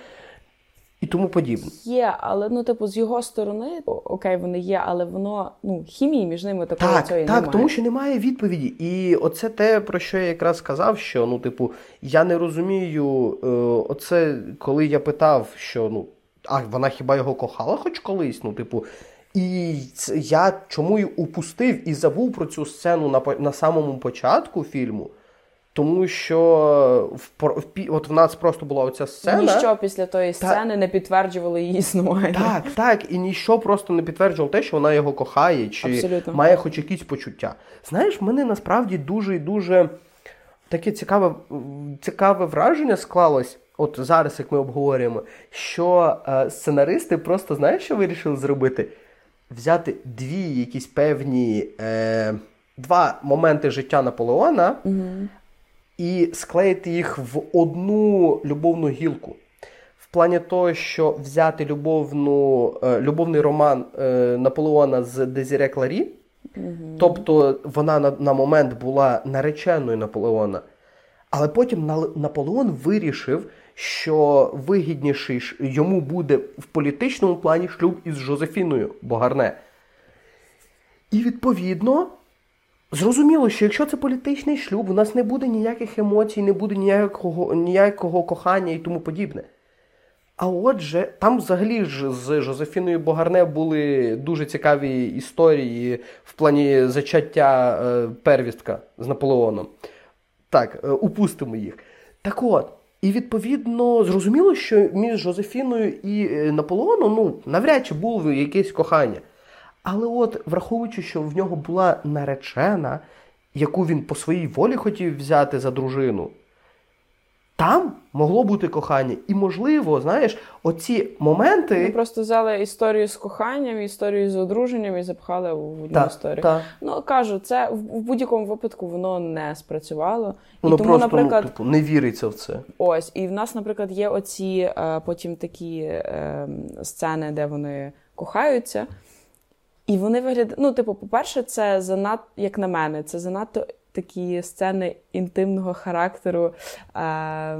і тому подібне. Є, але ну, типу, з його сторони, окей, вони є, але воно ну, хімії між ними такої так, цієї так, немає. тому що немає відповіді. І оце те, про що я якраз сказав, що ну, типу, я не розумію, е, оце коли я питав, що ну, а вона хіба його кохала хоч колись? Ну, типу. І я чому й упустив і забув про цю сцену на на самому початку фільму. Тому що в, в от в нас просто була оця сцена. Ніщо після тої сцени та... не підтверджувало її існування. Так, так, і ніщо просто не підтверджувало те, що вона його кохає, чи Абсолютно. має хоч якісь почуття. Знаєш, в мене насправді дуже і дуже таке цікаве цікаве враження склалось. От зараз, як ми обговорюємо, що е, сценаристи просто знаєш, що вирішили зробити? Взяти дві якісь певні е, два моменти життя Наполеона. Угу і склеїти їх в одну любовну гілку. В плані того, що взяти любовну, е, любовний роман е, Наполеона з Дезіре Кларі, угу. тобто вона на, на момент була нареченою Наполеона. Але потім Наполеон вирішив, що вигідніший йому буде в політичному плані шлюб із Жозефіною Богарне. І відповідно Зрозуміло, що якщо це політичний шлюб, у нас не буде ніяких емоцій, не буде ніякого ніякого кохання і тому подібне. А отже, там взагалі ж з Жозефіною Богарне були дуже цікаві історії в плані зачаття е, первістка з Наполеоном. Так, е, упустимо їх. Так от, і відповідно зрозуміло, що між Жозефіною і е, Наполеоном ну, навряд чи було якесь кохання. Але от, враховуючи, що в нього була наречена, яку він по своїй волі хотів взяти за дружину, там могло бути кохання. І, можливо, знаєш, оці моменти. Ми просто взяли історію з коханням, історію з одруженням і запхали в одну та, історію. Та. Ну, кажу, це в будь-якому випадку воно не спрацювало. Воно і тому, просто ну, наприклад, ну, типу, не віриться в це. Ось, і в нас, наприклад, є оці е, потім такі е, сцени, де вони кохаються. І вони виглядають. Ну, типу, по-перше, це занадто, як на мене, це занадто такі сцени інтимного характеру, е,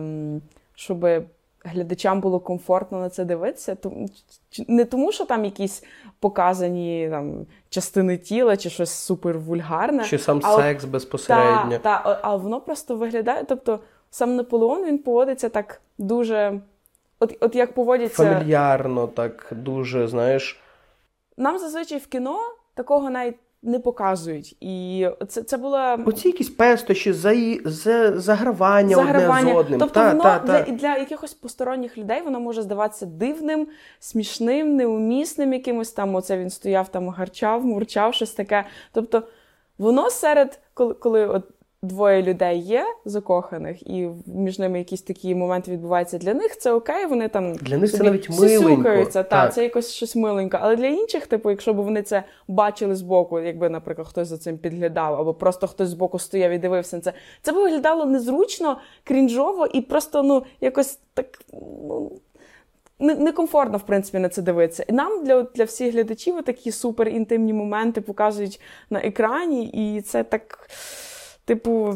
щоб глядачам було комфортно на це дивитися. Не тому, що там якісь показані там, частини тіла чи щось супер вульгарне. Чи сам а секс от, безпосередньо. Та, та, а воно просто виглядає. Тобто, сам Наполеон він поводиться так дуже. От, От як поводяться. Фамільярно, так дуже, знаєш. Нам зазвичай в кіно такого навіть не показують. І це це була оці якісь пестощі, за, за, загравання, загравання одне з одним. Тобто, та, воно та, та. для для якихось посторонніх людей воно може здаватися дивним, смішним, неумісним якимось там. Оце він стояв там, гарчав, мурчав, щось таке. Тобто, воно серед коли, коли от двоє людей є закоханих, і між ними якісь такі моменти відбуваються для них, це окей, вони там для них це навіть миленько. Та, так. це якось щось миленьке. Але для інших, типу, якщо б вони це бачили збоку, якби, наприклад, хтось за цим підглядав, або просто хтось збоку стояв і дивився на це, це б виглядало незручно, крінжово і просто ну якось так. ну, Некомфортно, в принципі, на це дивитися. І нам для для всіх глядачів такі супер інтимні моменти показують на екрані, і це так типу,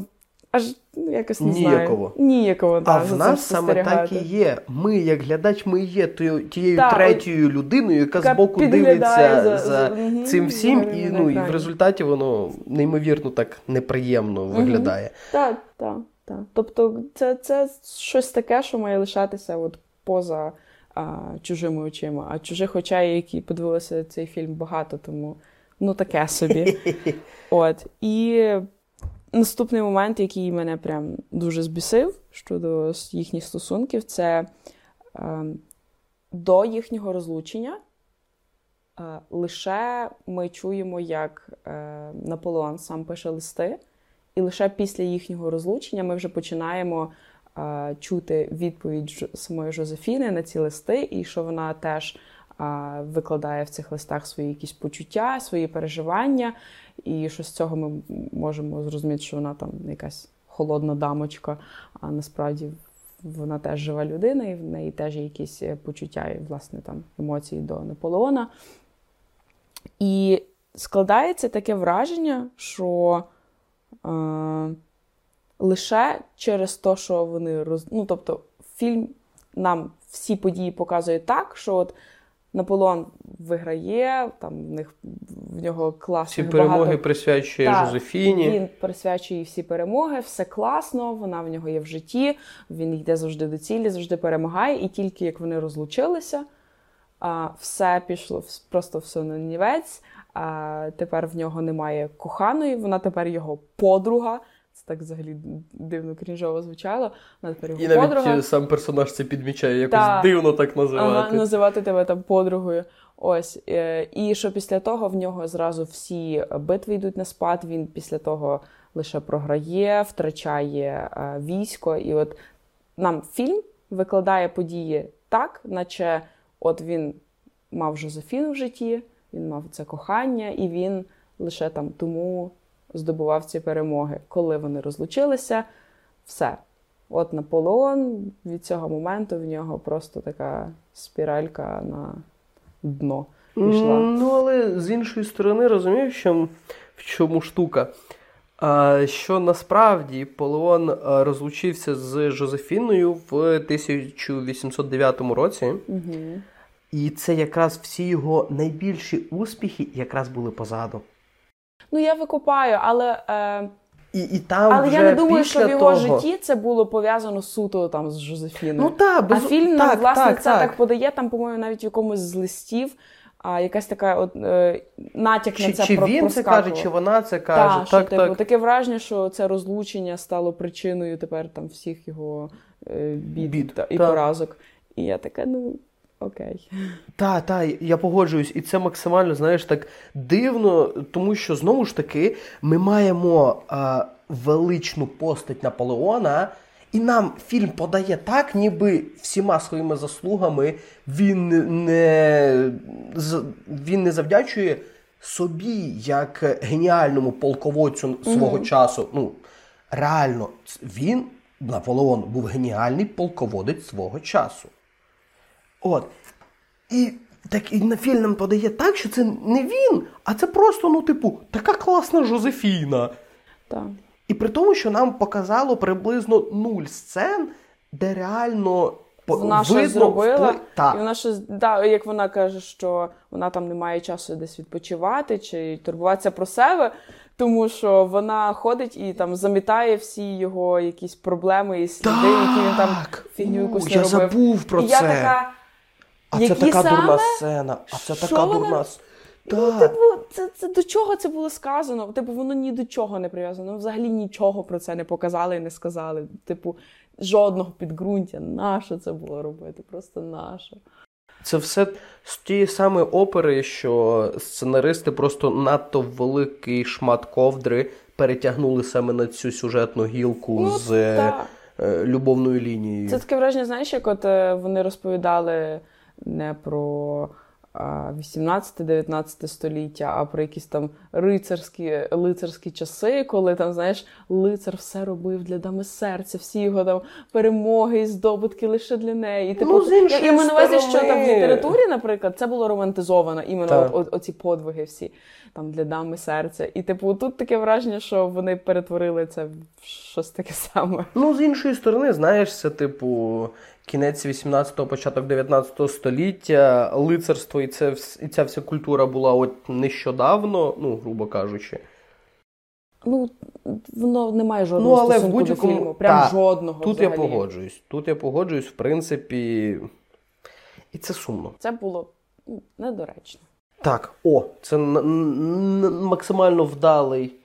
аж ну, якось не Ніяково. знаю. Ніяково. А в нас саме так і є. Ми, як глядач, ми є тією так, третьою людиною, яка, яка збоку дивиться за, за угу, цим всім, і ну, і в результаті воно неймовірно так неприємно виглядає. Так, так, так. Тобто, це це щось таке, що має лишатися от поза а, чужими очима. А чужих очей, які подивилися цей фільм, багато, тому ну таке собі. От. І Наступний момент, який мене прям дуже збісив щодо їхніх стосунків, це е, до їхнього розлучення. Е, лише ми чуємо, як е, Наполеон сам пише листи, і лише після їхнього розлучення ми вже починаємо е, чути відповідь самої Жозефіни на ці листи, і що вона теж викладає в цих листах свої якісь почуття, свої переживання. І що з цього ми можемо зрозуміти, що вона там якась холодна дамочка, а насправді вона теж жива людина, і в неї теж є якісь е, почуття і, власне, там емоції до Наполеона. І складається таке враження, що е, лише через те, що вони роз... Ну, тобто, фільм нам всі події показує так, що от Наполеон виграє, там в них в нього класно. Всі перемоги багато... присвячує так, Жозефіні. Він присвячує всі перемоги, все класно, вона в нього є в житті, він йде завжди до цілі, завжди перемагає. І тільки як вони розлучилися, все пішло просто все на нівець. Тепер в нього немає коханої, вона тепер його подруга. Це так взагалі дивно крінжово звучало. Вона тепер І навіть подруга. сам персонаж це підмічає, якось та, дивно так називати. Ага, називати тебе там подругою. Ось. Е, і що після того в нього зразу всі битви йдуть на спад, він після того лише програє, втрачає е, військо. І от нам фільм викладає події так, наче от він мав Жозефіну в житті, він мав це кохання, і він лише там тому здобував ці перемоги. Коли вони розлучилися, все. От Наполеон від цього моменту в нього просто така спіралька на дно пішла. Ну, але з іншої сторони, розумію, що в чому штука. Що насправді Полеон розлучився з Жозефіною в 1809 році, угу. і це якраз всі його найбільші успіхи якраз були позаду. Ну, я викупаю, але. Е... І, і там Але вже я не думаю, що в його того... житті це було пов'язано суто там з Жозефіною. Ну, та, без... А фільм так, власне так, це так. так подає, там, по-моєму, навіть в якомусь з листів. А якась така от е, натяк чи, на це Чи про, він це каже, чи вона це каже. Та, так, що, типу, Таке враження, що це розлучення стало причиною тепер там всіх його е, бід, бід та, і поразок. І я така, ну окей. Так, так, я погоджуюсь, і це максимально, знаєш, так дивно, тому що знову ж таки ми маємо а, величну постать Наполеона. І нам фільм подає так, ніби всіма своїми заслугами він не він не завдячує собі як геніальному полководцю свого mm-hmm. часу. Ну, реально, він, Наполеон, був геніальний полководець свого часу. От. І так і на фільм нам подає так, що це не він, а це просто, ну, типу, така класна Жозефіна. Так. І при тому, що нам показало приблизно нуль сцен, де реально вона видно, щось зробила, вплив... і вона щось, да, як вона каже, що вона там не має часу десь відпочивати чи турбуватися про себе, тому що вона ходить і там замітає всі його якісь проблеми і сліди, так! які він там фігню якусь Я забув про і це. Я така, а це така саме? дурна сцена. А це така вона? дурна Ну, типу, це це до чого це було сказано? Типу, воно ні до чого не прив'язано. Взагалі нічого про це не показали і не сказали. Типу, жодного підґрунтя. Нащо це було робити? Просто нащо. Це все з тієї самої опери, що сценаристи просто надто великий шмат ковдри перетягнули саме на цю сюжетну гілку ну, з е, любовною лінією. Це таке враження, знаєш, як от е, вони розповідали не про 18-19 століття, а про якісь там рицарські лицарські часи, коли там, знаєш, лицар все робив для дами серця, всі його там перемоги і здобутки лише для неї. І, типу, ну, з я маю на увазі, що там в літературі, наприклад, це було романтизовано, іменно от, оці подвиги всі там для дами серця. І, типу, тут таке враження, що вони перетворили це в щось таке саме. Ну, з іншої сторони, знаєш, це, типу кінець 18-го, початок 19 століття, лицарство і це, і ця вся культура була от нещодавно, ну, грубо кажучи. Ну, воно не має жодного ну, але стосунку в будь-якому... до фільму. Прям та, жодного. Тут взагалі. я погоджуюсь. Тут я погоджуюсь, в принципі. І це сумно. Це було ну, недоречно. Так, о, це н- н- максимально вдалий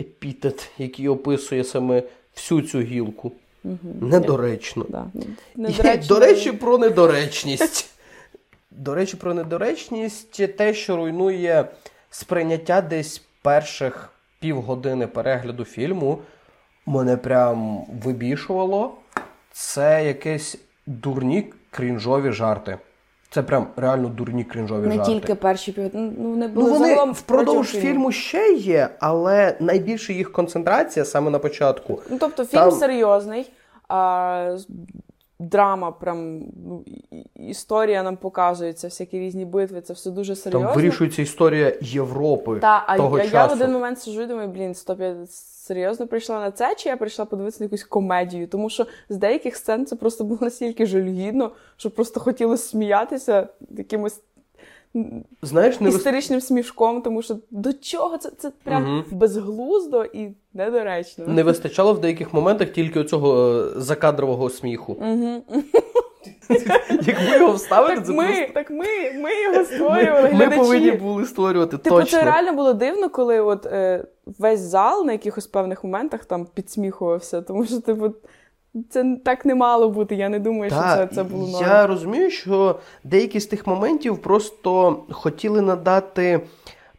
епітет, який описує саме всю цю гілку. Угу. Недоречно. Да. Недоречно. До речі, про недоречність. До речі, про недоречність те, що руйнує сприйняття десь перших півгодини перегляду фільму, мене прям вибішувало. Це якесь дурні крінжові жарти. Це прям реально дурні крінжові не жарти. Не тільки перші пів... ну, не були ну, вони впродовж фільму ще є, але найбільше їх концентрація саме на початку. Ну тобто фільм Там... серйозний, а, драма, прям ну, історія нам показується, всякі різні битви. Це все дуже серйозно. Там вирішується історія Європи. Та, а того я, часу. я в один момент сижу і думаю, блін, стоп, я серйозно прийшла на це, чи я прийшла подивитися на якусь комедію? Тому що з деяких сцен це просто було настільки жалюгідно, що просто хотілося сміятися якимось. Знаєш, не історичним смішком, тому що до чого це це прям угу. безглуздо і недоречно. Не вистачало в деяких моментах тільки оцього е, закадрового сміху. Угу. Як його вставили, так ми, просто... так ми ми його створювали. Ми повинні були створювати. Типу, точно. це реально було дивно, коли от е, весь зал на якихось певних моментах там підсміхувався, тому що типу. Це так не мало бути. Я не думаю, так, що це це було норм. Я розумію, що деякі з тих моментів просто хотіли надати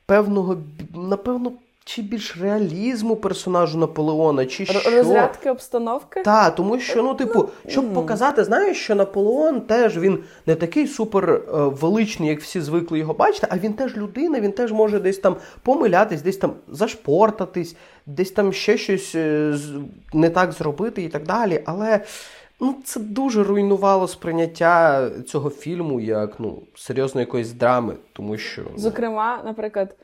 певного напевно чи більш реалізму персонажу Наполеона, чи що. Розрядки обстановки? Так, тому що, ну, типу, щоб показати, знаєш, що Наполеон теж він не такий супер е, величний, як всі звикли його бачити, а він теж людина, він теж може десь там помилятись, десь там зашпортатись, десь там ще щось е, не так зробити і так далі. Але. Ну, це дуже руйнувало сприйняття цього фільму як ну серйозно якоїсь драми, тому що ну... зокрема, наприклад,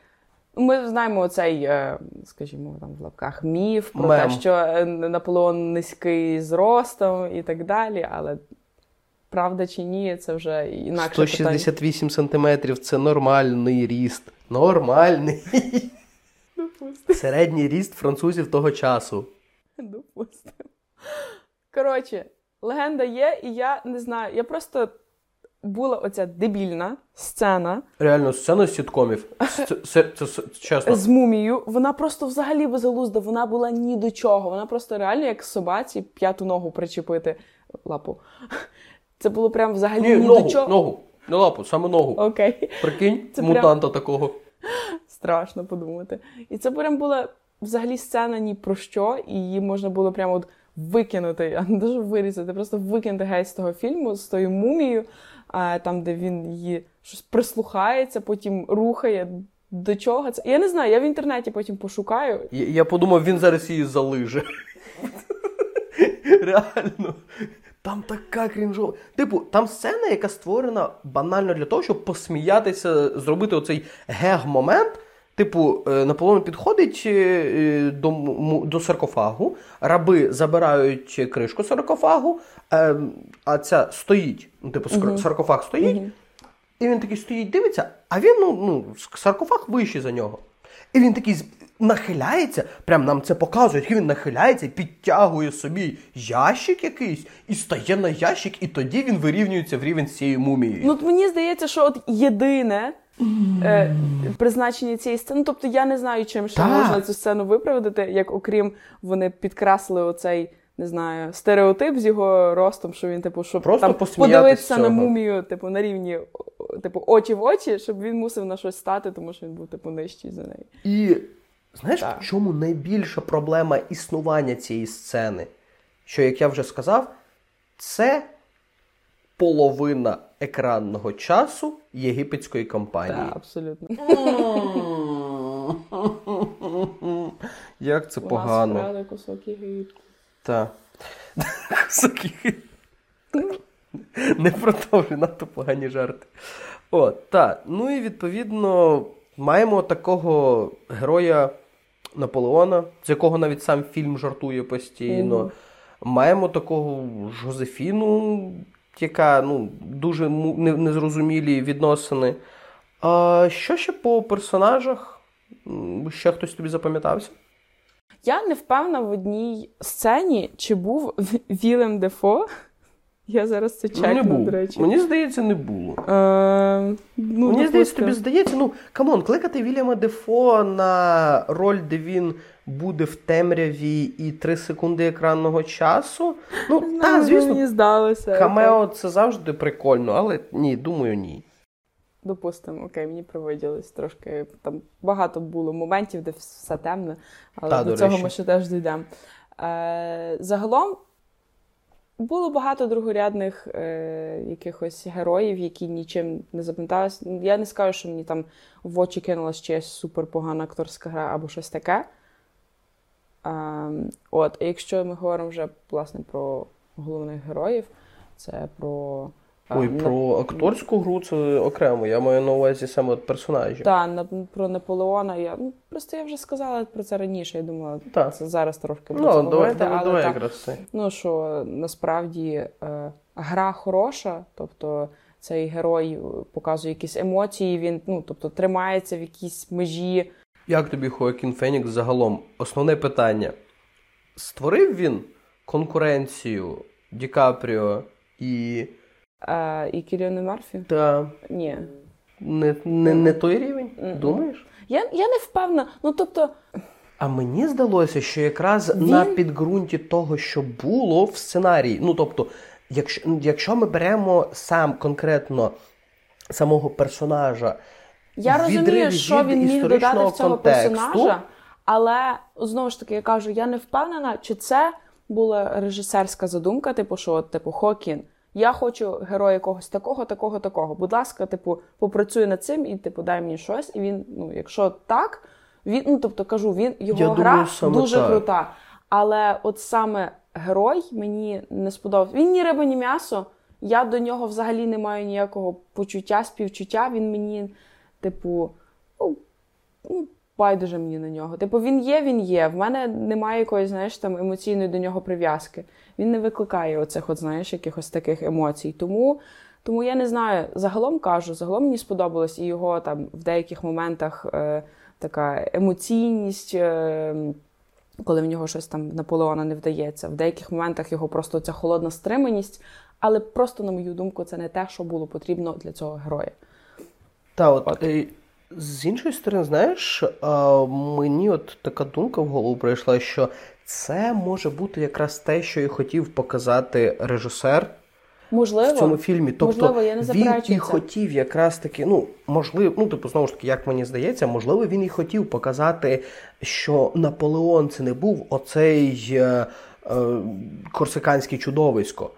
ми знаємо цей, е, скажімо, там в лапках міф про Мем. те, що е, Наполеон низький зростом і так далі, але правда чи ні, це вже інакше 168 питання. сантиметрів це нормальний ріст. Нормальний. Допустим. Середній ріст французів того часу. Допустимо. Коротше, легенда є, і я не знаю. Я просто була оця дебільна сцена. Реально, сцена з сіткомів. Це, це, це, це чесно. З мумією. Вона просто взагалі безглузда, вона була ні до чого. Вона просто реально, як собаці, п'яту ногу причепити лапу. Це було прям взагалі ні, ні ногу, до чого. Ногу, не лапу, саме ногу. Окей. Прикинь, це мутанта прям... такого. Страшно подумати. І це прям була взагалі сцена ні про що, і її можна було прямо от викинути, а не дуже вирізати, просто викинути геть з того фільму з тою мумією там, де він її щось прислухається, потім рухає. До чого це? Я не знаю, я в інтернеті потім пошукаю. Я, я подумав, він зараз її залиже. Реально. Там така крінжова. Типу, там сцена, яка створена банально для того, щоб посміятися, зробити оцей гег-момент. Типу, е, Наполеон підходить е, до до саркофагу, раби забирають кришку саркофагу, е, а ця стоїть. Ну, типу, саркофаг стоїть, і він такий стоїть, дивиться, а він ну, ну, саркофаг вищий за нього. І він такий нахиляється, прям нам це показують, і він нахиляється, підтягує собі ящик якийсь і стає на ящик, і тоді він вирівнюється в рівень з цією мумією. Ну, мені здається, що от єдине е, призначення цієї сцени. Тобто я не знаю, чим ще Так. можна цю сцену виправдати, як окрім вони підкреслили оцей. Не знаю, стереотип з його ростом, що він, типу, щоб Просто там подивитися на мумію, типу, на рівні, типу, очі в очі, щоб він мусив на щось стати, тому що він був, типу, нижчий за неї. І знаєш, Так. в чому найбільша проблема існування цієї сцени? Що, як я вже сказав, це половина екранного часу єгипетської компанії. Так, абсолютно. Як це погано. вкрали кусок Єгипту. Так. Кусаки. Не продовжуй, надто погані жарти. О, так. Ну і відповідно маємо такого героя Наполеона, з якого навіть сам фільм жартує постійно. Маємо такого Жозефіну, яка ну, дуже незрозумілі відносини. А що ще по персонажах? Ще хтось тобі запам'ятався? Я не впевнена в одній сцені, чи був Віллем Дефо. Я зараз це Ну, чекну, був. до речі. Мені здається, не було. Е, ну, Мені здається, тобі здається, ну come on, кликати Вільяма Дефо на роль, де він буде в темряві і 3 секунди екранного часу. Ну, Не звісно, мені здалося. камео це завжди прикольно, але ні, думаю, ні. Допустимо, окей, мені привиділось трошки. Там багато було моментів, де все темне, але Та, до, до цього ми ще теж дійдемо. Е, загалом було багато другорядних е, якихось героїв, які нічим не запам'яталися. Я не скажу, що мені там в очі кинулась чиясь суперпогана акторська гра або щось таке. Е, от, а якщо ми говоримо вже власне про головних героїв, це про. е, Ой, на- про акторську гру це окремо. Я маю на увазі саме от персонажів. Так, на, про Наполеона я ну просто я вже сказала про це раніше. Я думала, Так. це зараз трошки про Ну, це давай, говорити, давай, але давай так, якраз це. ну що насправді е, гра хороша, тобто цей герой показує якісь емоції. Він ну тобто тримається в якійсь межі. Як тобі Хоакін Фенікс загалом? Основне питання. Створив він конкуренцію Ді Капріо і. Е, і Кіліани Мерфі? Та Ні. не, не, не той рівень? Мгм. Думаєш? Я, я не впевнена. Ну тобто, А мені здалося, що якраз Він- на підґрунті того, що було в сценарії. Ну тобто, якщо, якщо ми беремо сам конкретно самого персонажа, Я розумію, що він міг додати в цього контексту. персонажа, але знову ж таки я кажу, я не впевнена, чи це була режисерська задумка, типу, що от, типу, Хокін. Я хочу героя якогось такого, такого, такого. Будь ласка, типу, попрацюй над цим і типу дай мені щось. І він, ну, якщо так, він, ну тобто кажу, він його Я гра думаю, дуже так. крута. Але от саме герой мені не сподобався. Він ні риба, ні м'ясо. Я до нього взагалі не маю ніякого почуття, співчуття. Він мені, типу, ну, ну байдуже мені на нього. Типу, він є, він є. В мене немає якоїсь, знаєш, там емоційної до нього прив'язки. Він не викликає оцих, от, знаєш, якихось таких емоцій. Тому, тому я не знаю. Загалом кажу, загалом мені сподобалось і його там в деяких моментах е, така емоційність. Е, коли в нього щось там Наполеона не вдається. В деяких моментах його просто ця холодна стриманість, але просто, на мою думку, це не те, що було потрібно для цього героя. Та от, От. е, з іншої сторони, знаєш, мені от така думка в голову прийшла, що це може бути якраз те, що і хотів показати режисер Можливо, в цьому фільмі. Тобто можливо, я не він і це. хотів якраз таки, ну можливо, ну типу, знову ж таки, як мені здається, можливо, він і хотів показати, що Наполеон це не був оцей е, е, корсиканський чудовисько.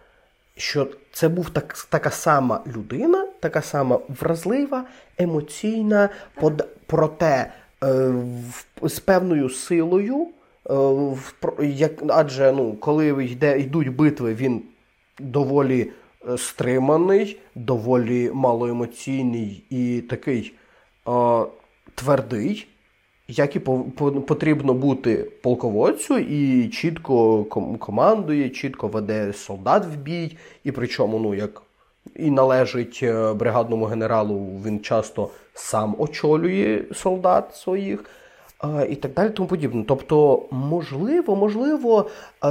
Що це був так, така сама людина, така сама вразлива, емоційна, под, проте е, з певною силою. Е, як, адже ну, коли йде, йдуть битви, він доволі е, стриманий, доволі малоемоційний і такий е, твердий, як і по, по- потрібно бути полководцю, і чітко командує, чітко веде солдат в бій, і причому, ну, як і належить е, бригадному генералу, він часто сам очолює солдат своїх. І так далі, тому подібне. Тобто, можливо, можливо,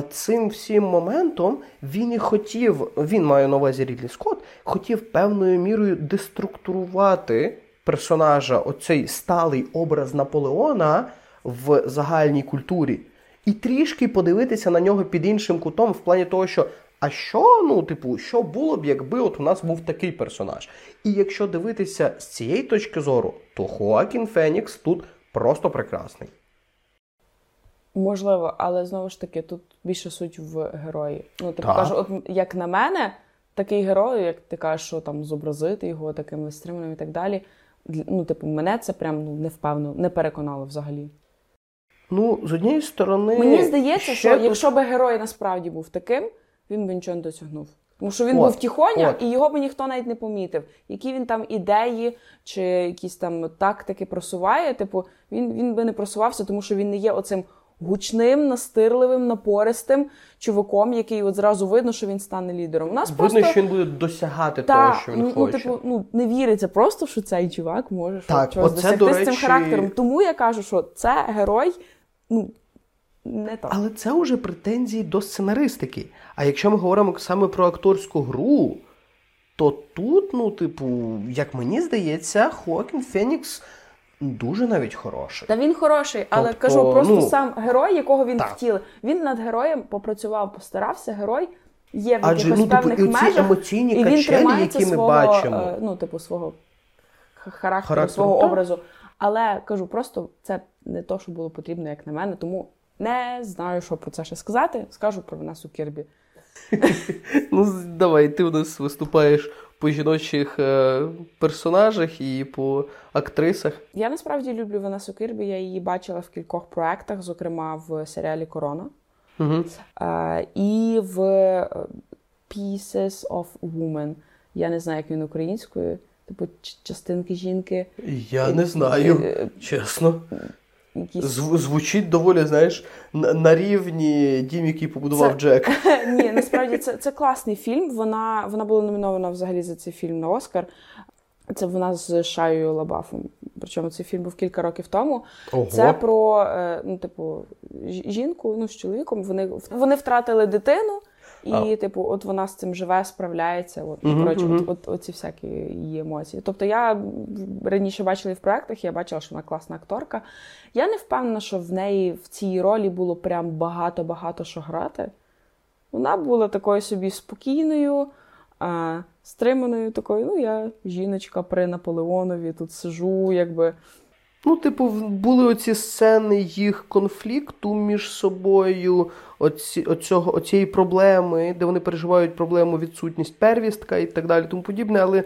цим всім моментом він і хотів, він має на увазі Рідлі Скотт, хотів певною мірою деструктурувати персонажа оцей сталий образ Наполеона в загальній культурі, і трішки подивитися на нього під іншим кутом, в плані того, що. А що, ну, типу, що було б, якби от у нас був такий персонаж? І якщо дивитися з цієї точки зору, то Хоакін Фенікс тут просто прекрасний. Можливо, але знову ж таки, тут більше суть в герої. Ну, типу кажу, от як на мене, такий герой, як ти кажеш, що там зобразити його таким стриманим і так далі. Ну, типу, мене це прям ну, не впевнено, не переконало взагалі. Ну, з однієї сторони. Мені здається, що тут... якщо би герой насправді був таким, він би нічого не досягнув. Тому що він от, був тихоня, от. і його би ніхто навіть не помітив. Які він там ідеї чи якісь там тактики просуває, типу, він він би не просувався, тому що він не є оцим гучним, настирливим, напористим чуваком, який от зразу видно, що він стане лідером. У нас видно, просто... що він буде досягати Та, того, що він ну, хоче. Ну, типу, ну не віриться просто, що цей чувак може так, щось досягти до речі... з цим характером. Тому я кажу, що це герой. ну, не так. Але це вже претензії до сценаристики. А якщо ми говоримо саме про акторську гру, то тут, ну, типу, як мені здається, Хоакін Фенікс дуже навіть хороший. Та він хороший, але тобто, кажу, просто ну, сам герой, якого він так. втілив. Він над героєм попрацював, постарався. Герой є в Адже, якихось ну, певних типу, межах, емоційні і він тримається які ми свого, бачимо. Е, ну, типу, свого характеру, Характер, свого так. образу. Але кажу, просто це не то, що було потрібно, як на мене. Тому не знаю, що про це ще сказати. Скажу про Венесу Кірбі. Ну, давай, ти у нас виступаєш по жіночих е, персонажах і по актрисах. Я насправді люблю Венесу Кірбі. Я її бачила в кількох проектах, зокрема в серіалі Корона угу. е, і в е, Pieces of Woman. Я не знаю, як він українською. Типу, частинки жінки. Я не знаю, е, чесно якісь. Звучить доволі, знаєш, на рівні дім, який побудував це... Джек. Ні, насправді це це класний фільм. Вона вона була номінована взагалі за цей фільм на Оскар. Це вона з Шаєю Лабафом. Причому цей фільм був кілька років тому. Ого. Це про е, ну, типу, жінку ну, з чоловіком. Вони вони втратили дитину. І, а. типу, от вона з цим живе, справляється. От, uh-huh, коротше, uh-huh. от, от, оці всякі її емоції. Тобто, я раніше бачила в проєктах, я бачила, що вона класна акторка. Я не впевнена, що в неї в цій ролі було прям багато-багато що грати. Вона була такою собі спокійною, а, стриманою, такою, ну, я жіночка при Наполеонові, тут сижу, якби. Ну, типу, були оці сцени їх конфлікту між собою, оці, оцього, оцієї проблеми, де вони переживають проблему відсутність первістка і так далі, тому подібне, але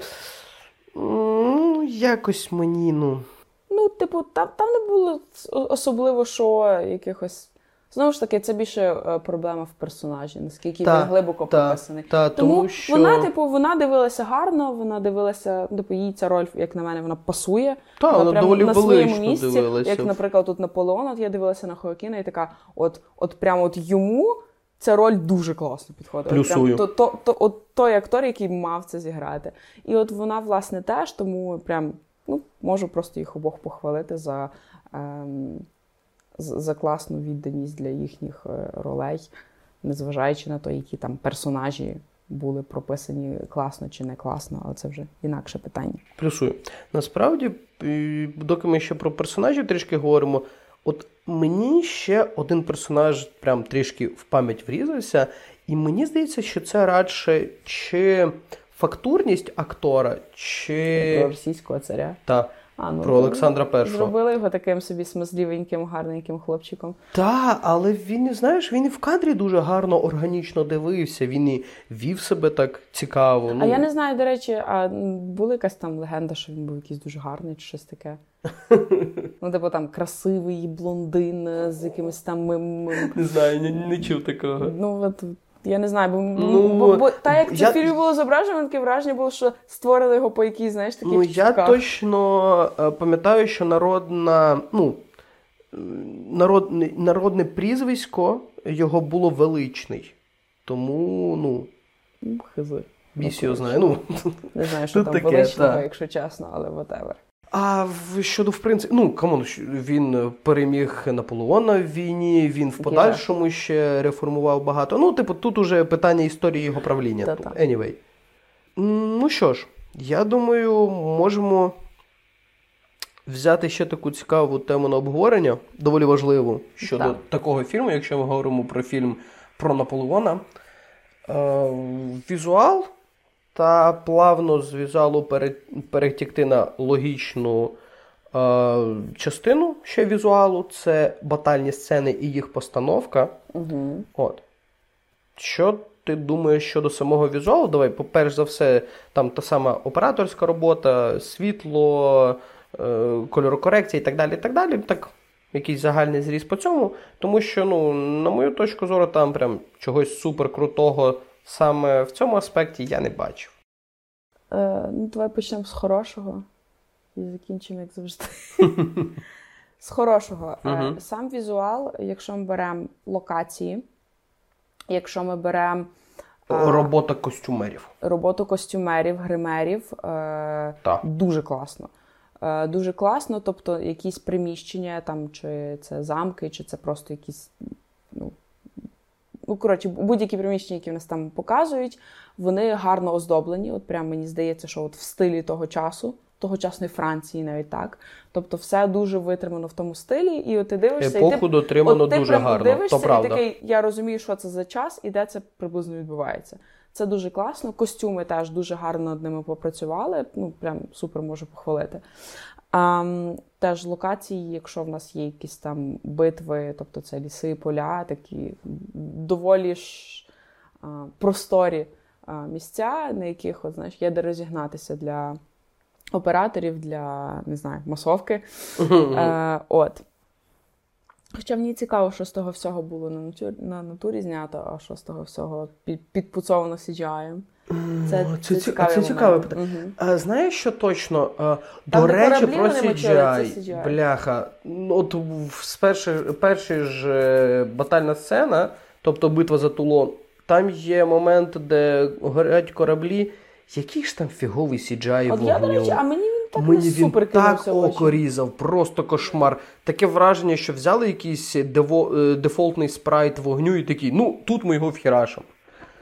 ну, якось мені, ну. Ну, типу, там там не було особливо що якихось Знову ж таки, це більше е, проблема в персонажі, наскільки та, він глибоко та, прописаний. Та, тому, тому що... вона, типу, вона дивилася гарно, вона дивилася, типу, їй ця роль, як на мене, вона пасує. Та, вона, вона доволі на своєму місці. Дивилася. Як, наприклад, тут Наполеон, от я дивилася на Хоакіна і така, от, от прямо от йому. Ця роль дуже класно підходить. Плюсую. Прям, то, то, то, от той актор, який мав це зіграти. І от вона, власне, теж, тому прям ну, можу просто їх обох похвалити за ем, за класну відданість для їхніх е, ролей, незважаючи на те, які там персонажі були прописані класно чи не класно, але це вже інакше питання. Плюсую. Насправді, доки ми ще про персонажів трішки говоримо, от мені ще один персонаж прям трішки в пам'ять врізався, і мені здається, що це радше чи фактурність актора, чи Про російського царя. Так. А, ну, Про Олександра І. Зробили його таким собі смазливеньким, гарненьким хлопчиком. Так, але він, знаєш, він і в кадрі дуже гарно, органічно дивився, він і вів себе так цікаво. Ну. А я не знаю, до речі, а була якась там легенда, що він був якийсь дуже гарний чи щось таке. Ну, типу там красивий блондин з якимось там. Не знаю, не, не чув такого. Ну, от я не знаю, бо ну, бо, бо та як я... це в фільмі було зображено, таке враження було, що створили його по якійсь, знаєш, такій Ну, я точно е, пам'ятаю, що народна, ну, народ, народне прізвисько його було величний. Тому, ну. Хизи. Біс його знає. Ну, Не знаю, що там таке, величного, та. якщо чесно, але whatever. А щодо в принципі, ну come on, він переміг Наполеона в війні, він в подальшому ще реформував багато. Ну, типу, тут уже питання історії його правління. Anyway. Ну що ж, я думаю, можемо взяти ще таку цікаву тему на обговорення, доволі важливу щодо так. такого фільму, якщо ми говоримо про фільм про Наполеона. Е, Візуал та плавно з візуалу перетікти на логічну е, частину ще візуалу це батальні сцени і їх постановка. Угу. От. Що ти думаєш щодо самого візуалу? Давай, по-перш за все, там та сама операторська робота, світло, е, кольорокорекція і так далі. і так далі. Так, Якийсь загальний зріз по цьому. Тому що, ну, на мою точку зору, там прям чогось супер крутого саме в цьому аспекті я не бачив. Е, Ну, Давай почнемо з хорошого і закінчимо, як завжди. З хорошого. Угу. Сам візуал, якщо ми беремо локації, якщо ми беремо. Робота костюмерів. Роботу костюмерів, гримерів. Так. Дуже класно. Е, дуже класно, тобто якісь приміщення, там, чи це замки, чи це просто якісь. ну, ну коротше, будь-які приміщення, які в нас там показують, вони гарно оздоблені. От прям мені здається, що от в стилі того часу тогочасної Франції, навіть так. Тобто, все дуже витримано в тому стилі, і от ти дивишся Епоху і ти, дотримано от ти дуже гарно. Дивишся, то правда. і такий, я розумію, що це за час і де це приблизно відбувається. Це дуже класно. Костюми теж дуже гарно над ними попрацювали. Ну прям супер можу похвалити. А, Теж локації, якщо в нас є якісь там битви, тобто це ліси, поля, такі доволі ж а, просторі а, місця, на яких от, знаєш, є де розігнатися для операторів для не знаю, масовки. Е, от. Хоча мені цікаво, що з того всього було на натурі, на натурі знято, а що з того всього під, підпуцовано CGI. Це це, це, цікаве. Це цікаве питання. Угу. А, Знаєш, що точно? А, до речі, про CGI. CGI. Бляха. От перша ж е, батальна сцена, тобто битва за Тулон, там є момент, де горять кораблі. Який ж там фіговий CGI От я, до речі, а мені він так мені не супер він так око різав, просто кошмар. Таке враження, що взяли якийсь дево, е, дефолтний спрайт вогню і такий, ну тут ми його вхірашимо.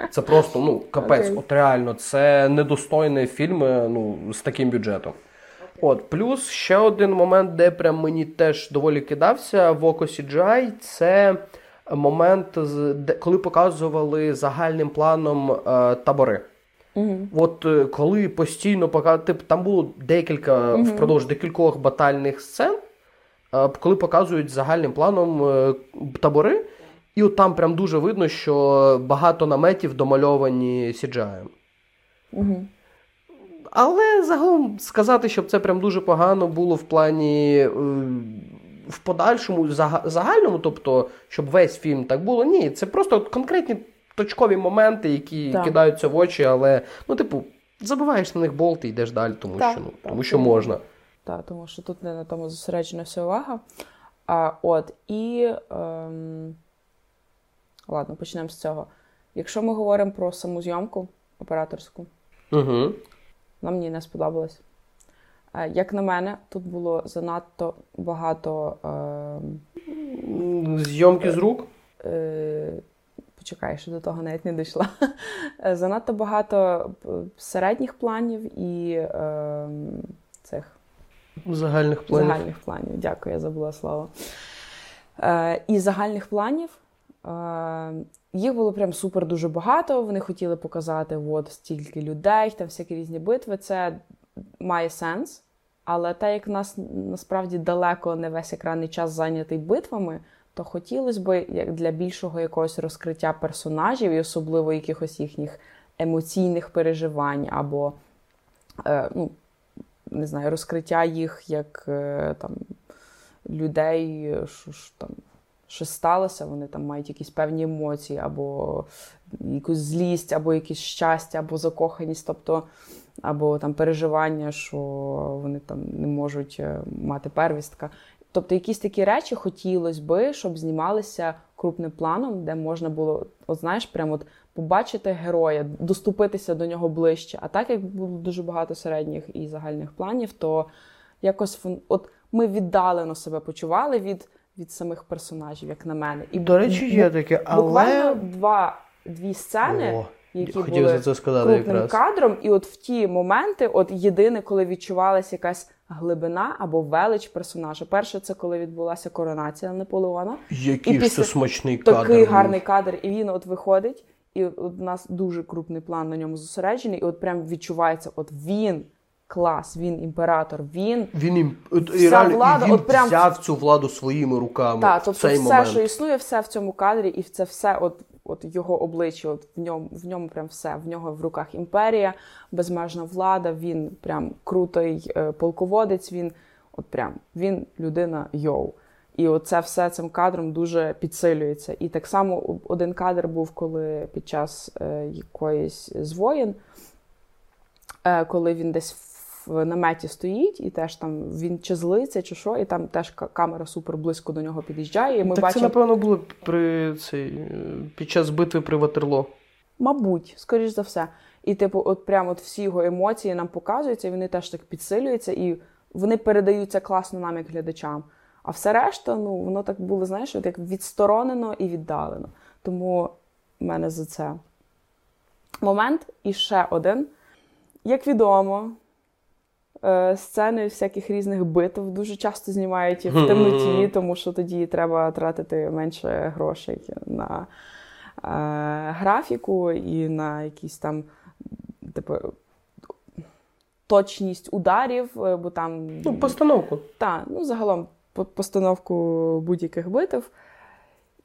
Це просто ну капець, okay. от реально, це недостойний фільм е, ну, з таким бюджетом. Okay. От, Плюс ще один момент, де прям мені теж доволі кидався в око CGI, це момент, коли показували загальним планом е, табори. Угу. От е, коли постійно тип, там було декілька угу. впродовж декількох батальних сцен, е, коли показують загальним планом е, табори, і от там прям дуже видно, що багато наметів домальовані CGI. Угу. Але загалом сказати, щоб це прям дуже погано було в плані. В подальшому загальному, тобто, щоб весь фільм так було, ні, це просто конкретні точкові моменти, які так. кидаються в очі, але ну, типу, забиваєш на них болт і йдеш далі, тому так, що ну, так, тому що можна. Так, тому що тут не на тому зосереджена вся увага. А, От, і ем... ладно, почнемо з цього. Якщо ми говоримо про саму зйомку операторську, угу. нам мені не сподобалось. Як на мене, тут було занадто багато. Е... Зйомки з рук? Е... Почекай, що до того навіть не дійшла. Занадто багато е, середніх планів і е, цих загальних планів. Загальних планів, дякую, я забула слово. Е, І загальних планів. Е, їх було прям супер дуже багато. Вони хотіли показати от стільки людей, там всякі різні битви. Це має сенс. Але те, як нас насправді далеко не весь екранний час зайнятий битвами, то хотілося б як для більшого якогось розкриття персонажів і особливо якихось їхніх емоційних переживань, або е, ну, не знаю, розкриття їх як е, там людей, що ж там. Що сталося, вони там мають якісь певні емоції, або якусь злість, або якесь щастя, або закоханість, тобто, або там переживання, що вони там не можуть е, мати первістка. Тобто, якісь такі речі хотілося би, щоб знімалися крупним планом, де можна було, от знаєш, прямо от побачити героя, доступитися до нього ближче. А так як було дуже багато середніх і загальних планів, то якось от ми віддалено себе почували від від самих персонажів, як на мене. І до речі, є таке, але буквально два дві сцени. О. які Хотів були це сказати крупним якраз. кадром. І от в ті моменти, от єдине, коли відчувалася якась глибина або велич персонажа. Перше, це коли відбулася коронація Наполеона. Який І ж це смачний кадр. Такий був. гарний кадр, і він от виходить, і от у нас дуже крупний план на ньому зосереджений, і от прям відчувається, от він клас, він імператор, він. Він Вся реально, влада, він от прям- взяв цю владу своїми руками. Та, в тобто цей все, момент. що існує, все в цьому кадрі, і це все, от, от його обличчя, от в ньому, в ньому прям все. В нього в руках імперія, безмежна влада, він прям крутий е, полководець, він от прям він людина йоу. І оце все цим кадром дуже підсилюється. І так само один кадр був, коли під час е, якоїсь з воєн, е, коли він десь в наметі стоїть, і теж там він чи злиться, чи що, і там теж камера супер близько до нього під'їжджає. І ми так бачимо, це, напевно, було при цей, е, під час битви при Ватерло. мабуть, скоріш за все. І, типу, от прямо от всі його емоції нам показуються, і вони теж так підсилюються, і вони передаються класно нам, як глядачам. А все решта, ну, воно так було, знаєш, от як відсторонено і віддалено. Тому в мене за це момент. І ще один. Як відомо, сцени всяких різних битв дуже часто знімають в темноті, тому що тоді треба тратити менше грошей на е, графіку і на якісь там, типу, точність ударів, е, бо там. Ну, постановку. Та, ну загалом постановку будь-яких битв.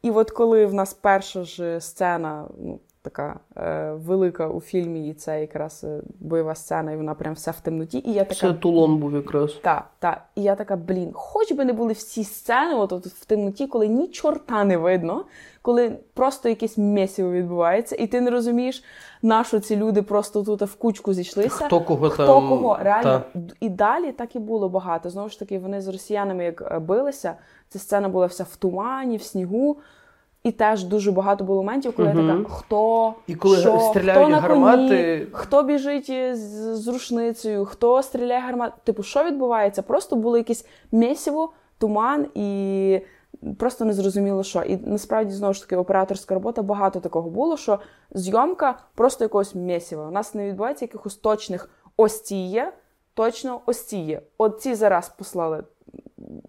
І от коли в нас перша ж сцена, ну, така е, велика у фільмі, і це якраз е, бойова сцена, і вона прям вся в темноті. І я така. Це Тулон був якраз. Та, та. І я така, блін, хоч би не були всі сцени, от, от в темноті, коли ні чорта не видно, коли просто якесь місіво відбувається, і ти не розумієш, на що ці люди просто тут в кучку зійшлися. Хто кого Хто там. кого реально Та. і далі так і було багато. Знову ж таки, вони з росіянами як е, билися. Ця сцена була вся в тумані, в снігу. І теж дуже багато було моментів, коли я така, хто І коли що, стріляють хто на гармати- коні, хто біжить з, з рушницею, хто стріляє гармат. Типу, що відбувається? Просто було якесь місиво, туман і просто не зрозуміло що. І насправді знову ж таки операторська робота багато такого було, що зйомка просто якогось місіва. У нас не відбувається якихось точних ось ці є, точно ось ці є. От ці зараз послали,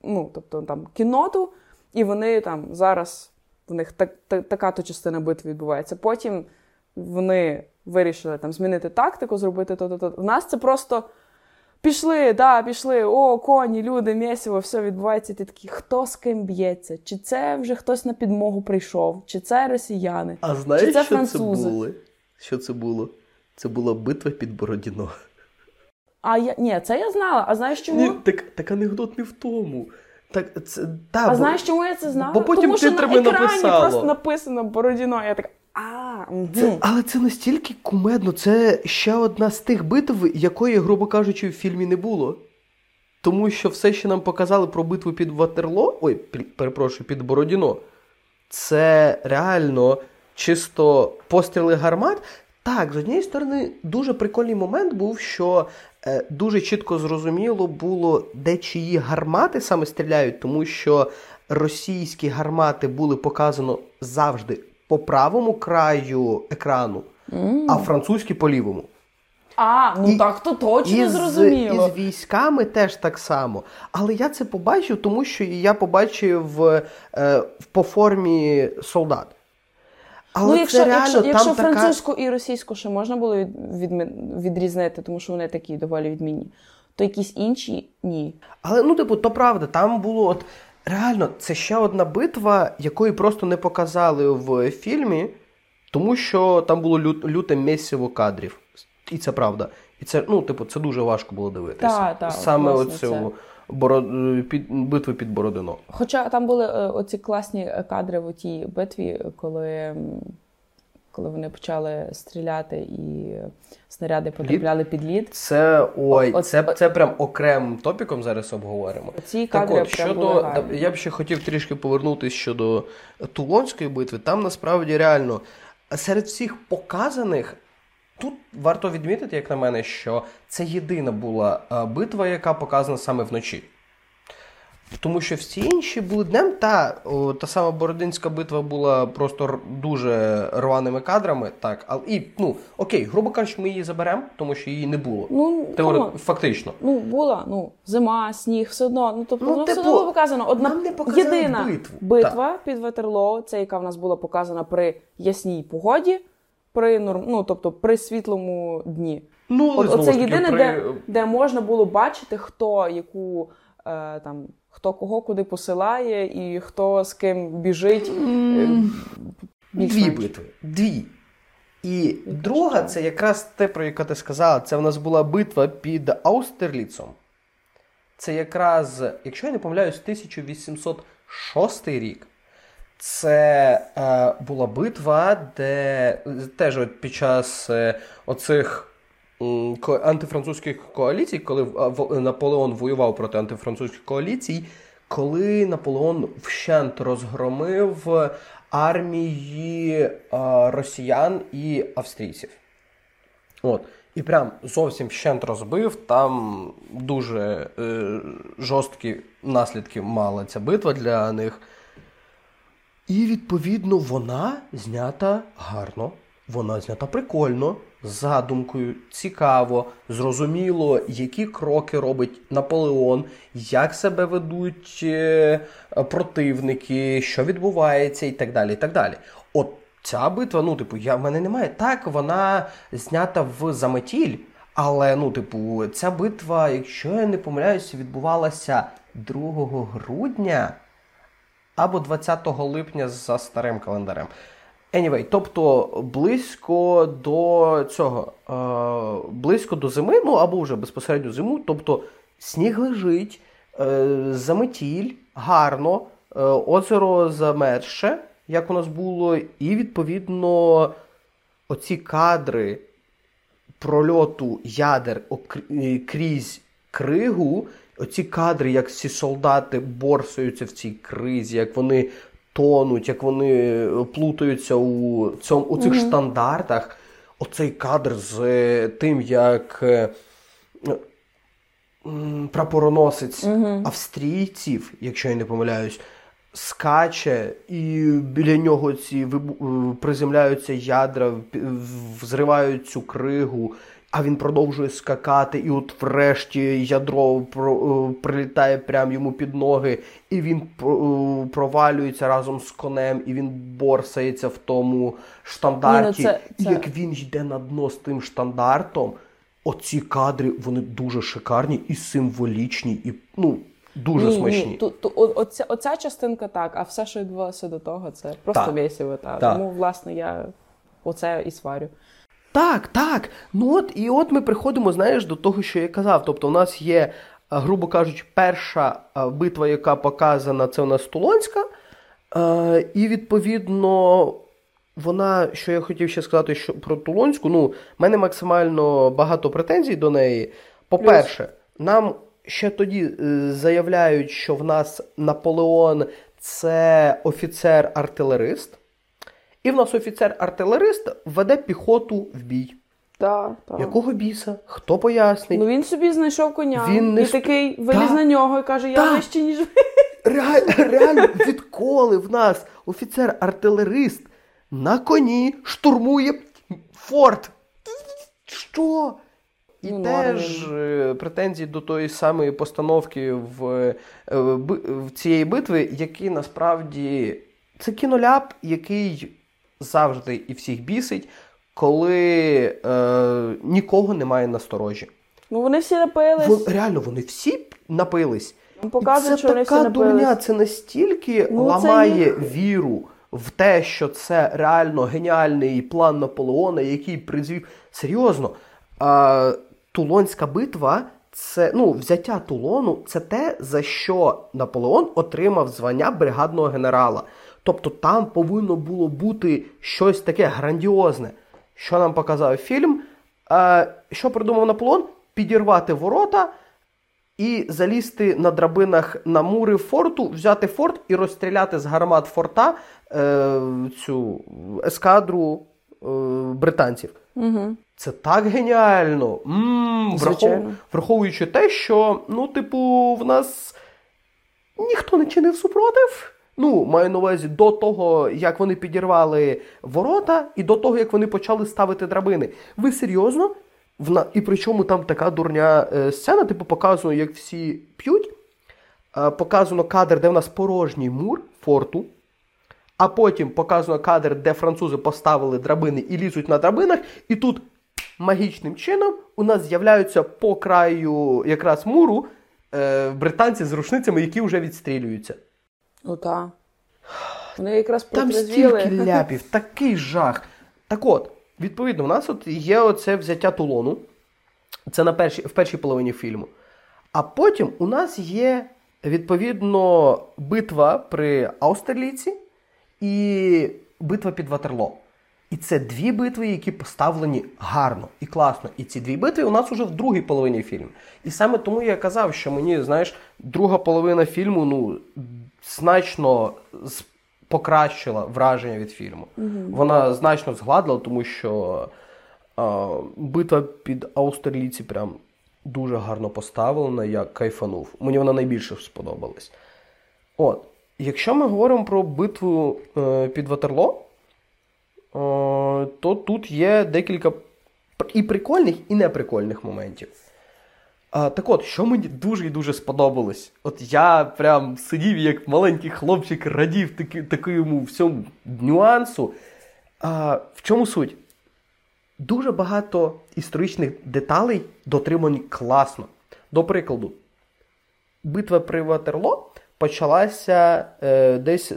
ну тобто там кіноту, і вони там зараз в них так, та- така то частина битви відбувається. Потім вони вирішили там змінити тактику, зробити то-то. то У нас це просто пішли, да, пішли, о, коні, люди, місиво, все відбувається. Ти такий, хто з ким б'ється? Чи це вже хтось на підмогу прийшов, чи це росіяни? А знаєш, Чи це що французи? це було? Що це було? Це була битва під Бородіно. А я ні, це я знала. А знаєш чому? Ні, так, так анекдот не в тому. Так, це, та, А бо- знаєш, чому я це знала? бо потім Тому що на екрані написало. просто написано Бородіно. Я така, а. Це, але це настільки кумедно. Це ще одна з тих битв, якої, грубо кажучи, в фільмі не було. Тому що все, що нам показали про битву під Ватерло, ой, перепрошую, під Бородіно, це реально чисто постріли гармат. Так, з однієї сторони, дуже прикольний момент був, що дуже чітко зрозуміло було, де чиї гармати саме стріляють, тому що російські гармати були показано завжди по правому краю екрану, а французькі по лівому. А, ну І- так то точно І з, зрозуміло. і з військами теж так само. Але я це побачив, тому що я побачив е, по формі солдат. Але ну, це якщо, реально якщо, якщо така... французьку і російську ще можна було від, відми- відрізнити, тому що вони такі доволі відмінні, то якісь інші ні. Але ну, типу, то правда, там було от реально це ще одна битва, якої просто не показали в фільмі, тому що там було лю- люте місиво кадрів. І це правда. І це, ну, типу, це дуже важко було дивитися. Та, та, Саме оцю боро- під, битву під Бородино. Хоча там були е, оці класні е, кадри в тій битві, коли, коли вони почали стріляти і снаряди потрапляли під лід. Це ой, От- це, от- це прям окремим топіком зараз обговоримо. Ці Так от, прям щодо були гарні. я б ще хотів трішки повернутися щодо Тулонської битви. Там насправді реально серед всіх показаних. Тут варто відмітити, як на мене, що це єдина була е, битва, яка показана саме вночі. Тому що всі інші були днем. Та о, та сама Бородинська битва була просто дуже рваними кадрами. Так, але і ну окей, грубо кажучи, ми її заберемо, тому що її не було. Ну Теори... фактично. Ну була, ну зима, сніг, все одно. Ну тобто ну, воно типу, все одно показано. Одна нам не єдина битву. битва так. під Ватерлоо, це яка в нас була показана при ясній погоді, при ну, тобто при світлому дні. Ну, От, Оце єдине, при... де, де можна було бачити, хто яку е, там. Хто кого куди посилає, і хто з ким біжить. Mm. Дві битви. Дві. І друга, це якраз те, про яке ти сказала, це в нас була битва під Аустерліцом. Це якраз, якщо я не помиляюсь, 1806 рік. Це е, була битва, де теж от під час е, оцих антифранцузьких коаліцій, коли Наполеон воював проти антифранцузьких коаліцій, коли Наполеон вщент розгромив армії росіян і австрійців. От. І прям зовсім вщент розбив. Там дуже е, жорсткі наслідки мала ця битва для них. І, відповідно, вона знята гарно, вона знята прикольно з задумкою, цікаво, зрозуміло, які кроки робить Наполеон, як себе ведуть е, противники, що відбувається, і так далі. і так далі. От ця битва, ну, типу, я в мене немає. Так, вона знята в заметіль, але, ну, типу, ця битва, якщо я не помиляюся, відбувалася 2 грудня або 20 липня за старим календарем. Anyway, тобто близько до цього, е, близько до зими, ну або вже безпосередньо зиму, тобто сніг лежить, е, заметіль, гарно, е, озеро замерше, як у нас було, і відповідно оці кадри прольоту ядер крізь кригу. Оці кадри, як всі солдати борсуються в цій кризі, як вони тонуть, як вони е, плутаються у цьому у цих mm-hmm. штандартах. Оцей кадр з е, тим, як е, прапороносець mm-hmm. австрійців, якщо я не помиляюсь, скаче, і біля нього ці приземляються ядра, взривають цю кригу а він продовжує скакати, і от врешті ядро е, прилітає прямо йому під ноги, і він е, провалюється разом з конем, і він борсається в тому штандарті. Ні, ну це, це... І як він йде на дно з тим штандартом, оці кадри вони дуже шикарні і символічні, і ну. Дуже ні, смачні. Ні, ту, ту, оця, оця частинка так, а все, що відбувалося до того, це просто весело. Та. Тому, власне, я оце і сварю. Так, так. Ну от і от ми приходимо, знаєш, до того, що я казав. Тобто, у нас є, е, грубо кажучи, перша е, битва, яка показана, це у нас Тулонська. Е, і відповідно. Вона, що я хотів ще сказати що про Тулонську, ну, в мене максимально багато претензій до неї. По-перше, нам ще тоді заявляють, що в нас Наполеон це офіцер-артилерист. І в нас офіцер-артилерист веде піхоту в бій. Так, так. Якого біса? Хто пояснить? Ну він собі знайшов коня він не і такий виліз так. на нього і каже, я вище, ніж ви. Реаль, реально, відколи в нас офіцер-артилерист на коні штурмує форт. Що? І ну, теж норм. претензії до тої самої постановки в, е, в цієї битви, які насправді це кіноляп, який завжди і всіх бісить, коли е, нікого немає насторожі. Ну вони всі напились. Вон, реально, вони всі напились. Показує, це така всі дурня, це настільки ну, ламає це віру в те, що це реально геніальний план Наполеона, який призвів серйозно. Е, Тулонська битва. Це ну, взяття Тулону це те, за що Наполеон отримав звання бригадного генерала. Тобто там повинно було бути щось таке грандіозне, що нам показав фільм. Е, Що придумав Наполеон? Підірвати ворота і залізти на драбинах на мури форту, взяти форт і розстріляти з гармат форта е, цю ескадру е, британців. Угу. Це так геніально. М-м, врахов... Враховуючи те, що, ну, типу, в нас ніхто не чинив супротив. Ну, маю на увазі до того, як вони підірвали ворота, і до того, як вони почали ставити драбини. Ви серйозно? Вна... І причому там така дурня е, сцена, типу, показує, як всі п'ють. Е, показано кадр, де в нас порожній мур форту. А потім показано кадр, де французи поставили драбини і лізуть на драбинах. І тут магічним чином у нас з'являються по краю якраз муру е, британці з рушницями, які вже відстрілюються. Ну так. Вони якраз Там стільки ляпів, такий жах. Так от, відповідно, у нас от є оце взяття Тулону. Це на першій, в першій половині фільму. А потім у нас є, відповідно, битва при Аустерліці і битва під Ватерло. І це дві битви, які поставлені гарно і класно. І ці дві битви у нас уже в другій половині фільму. І саме тому я казав, що мені, знаєш, друга половина фільму ну, значно покращила враження від фільму. Угу. Вона значно згладила, тому що а, битва під Аустерліці прям дуже гарно поставлена, я кайфанув. Мені вона найбільше сподобалась. От, якщо ми говоримо про битву е, під Ватерло, е, то тут є декілька і прикольних, і неприкольних моментів. А, Так от, що мені дуже і дуже сподобалось. От я прям сидів, як маленький хлопчик, радів таки, такому всьому нюансу. А, В чому суть? Дуже багато історичних деталей дотримані класно. До прикладу, битва при Ватерло почалася е, десь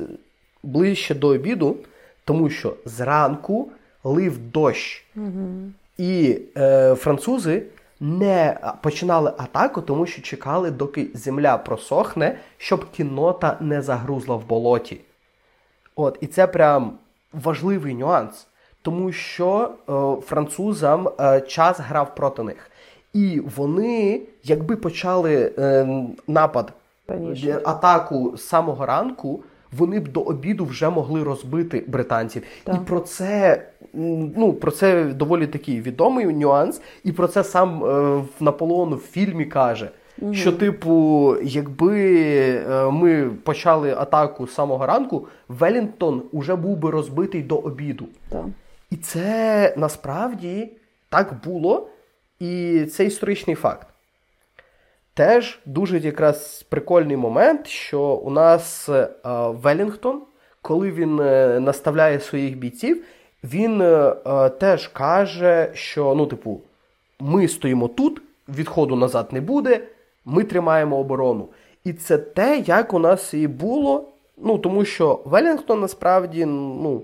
ближче до обіду, тому що зранку лив дощ. Угу. І е, французи не починали атаку, тому що чекали, доки земля просохне, щоб кінота не загрузла в болоті. От, І це прям важливий нюанс, тому що е, французам е, час грав проти них. І вони, якби почали е, напад, Паніше. атаку з самого ранку, вони б до обіду вже могли розбити британців. Так. І про це ну, про це доволі такий відомий нюанс, і про це сам е, Наполеон в фільмі каже. Угу. Що, типу, якби е, ми почали атаку з самого ранку, Велінгтон уже був би розбитий до обіду. Так. І це насправді так було, і це історичний факт. Теж дуже якраз прикольний момент, що у нас е, Велінгтон, коли він е, наставляє своїх бійців, він е, теж каже, що ну, типу, ми стоїмо тут, відходу назад не буде, ми тримаємо оборону. І це те, як у нас і було. Ну, Тому що Велінгтон насправді ну,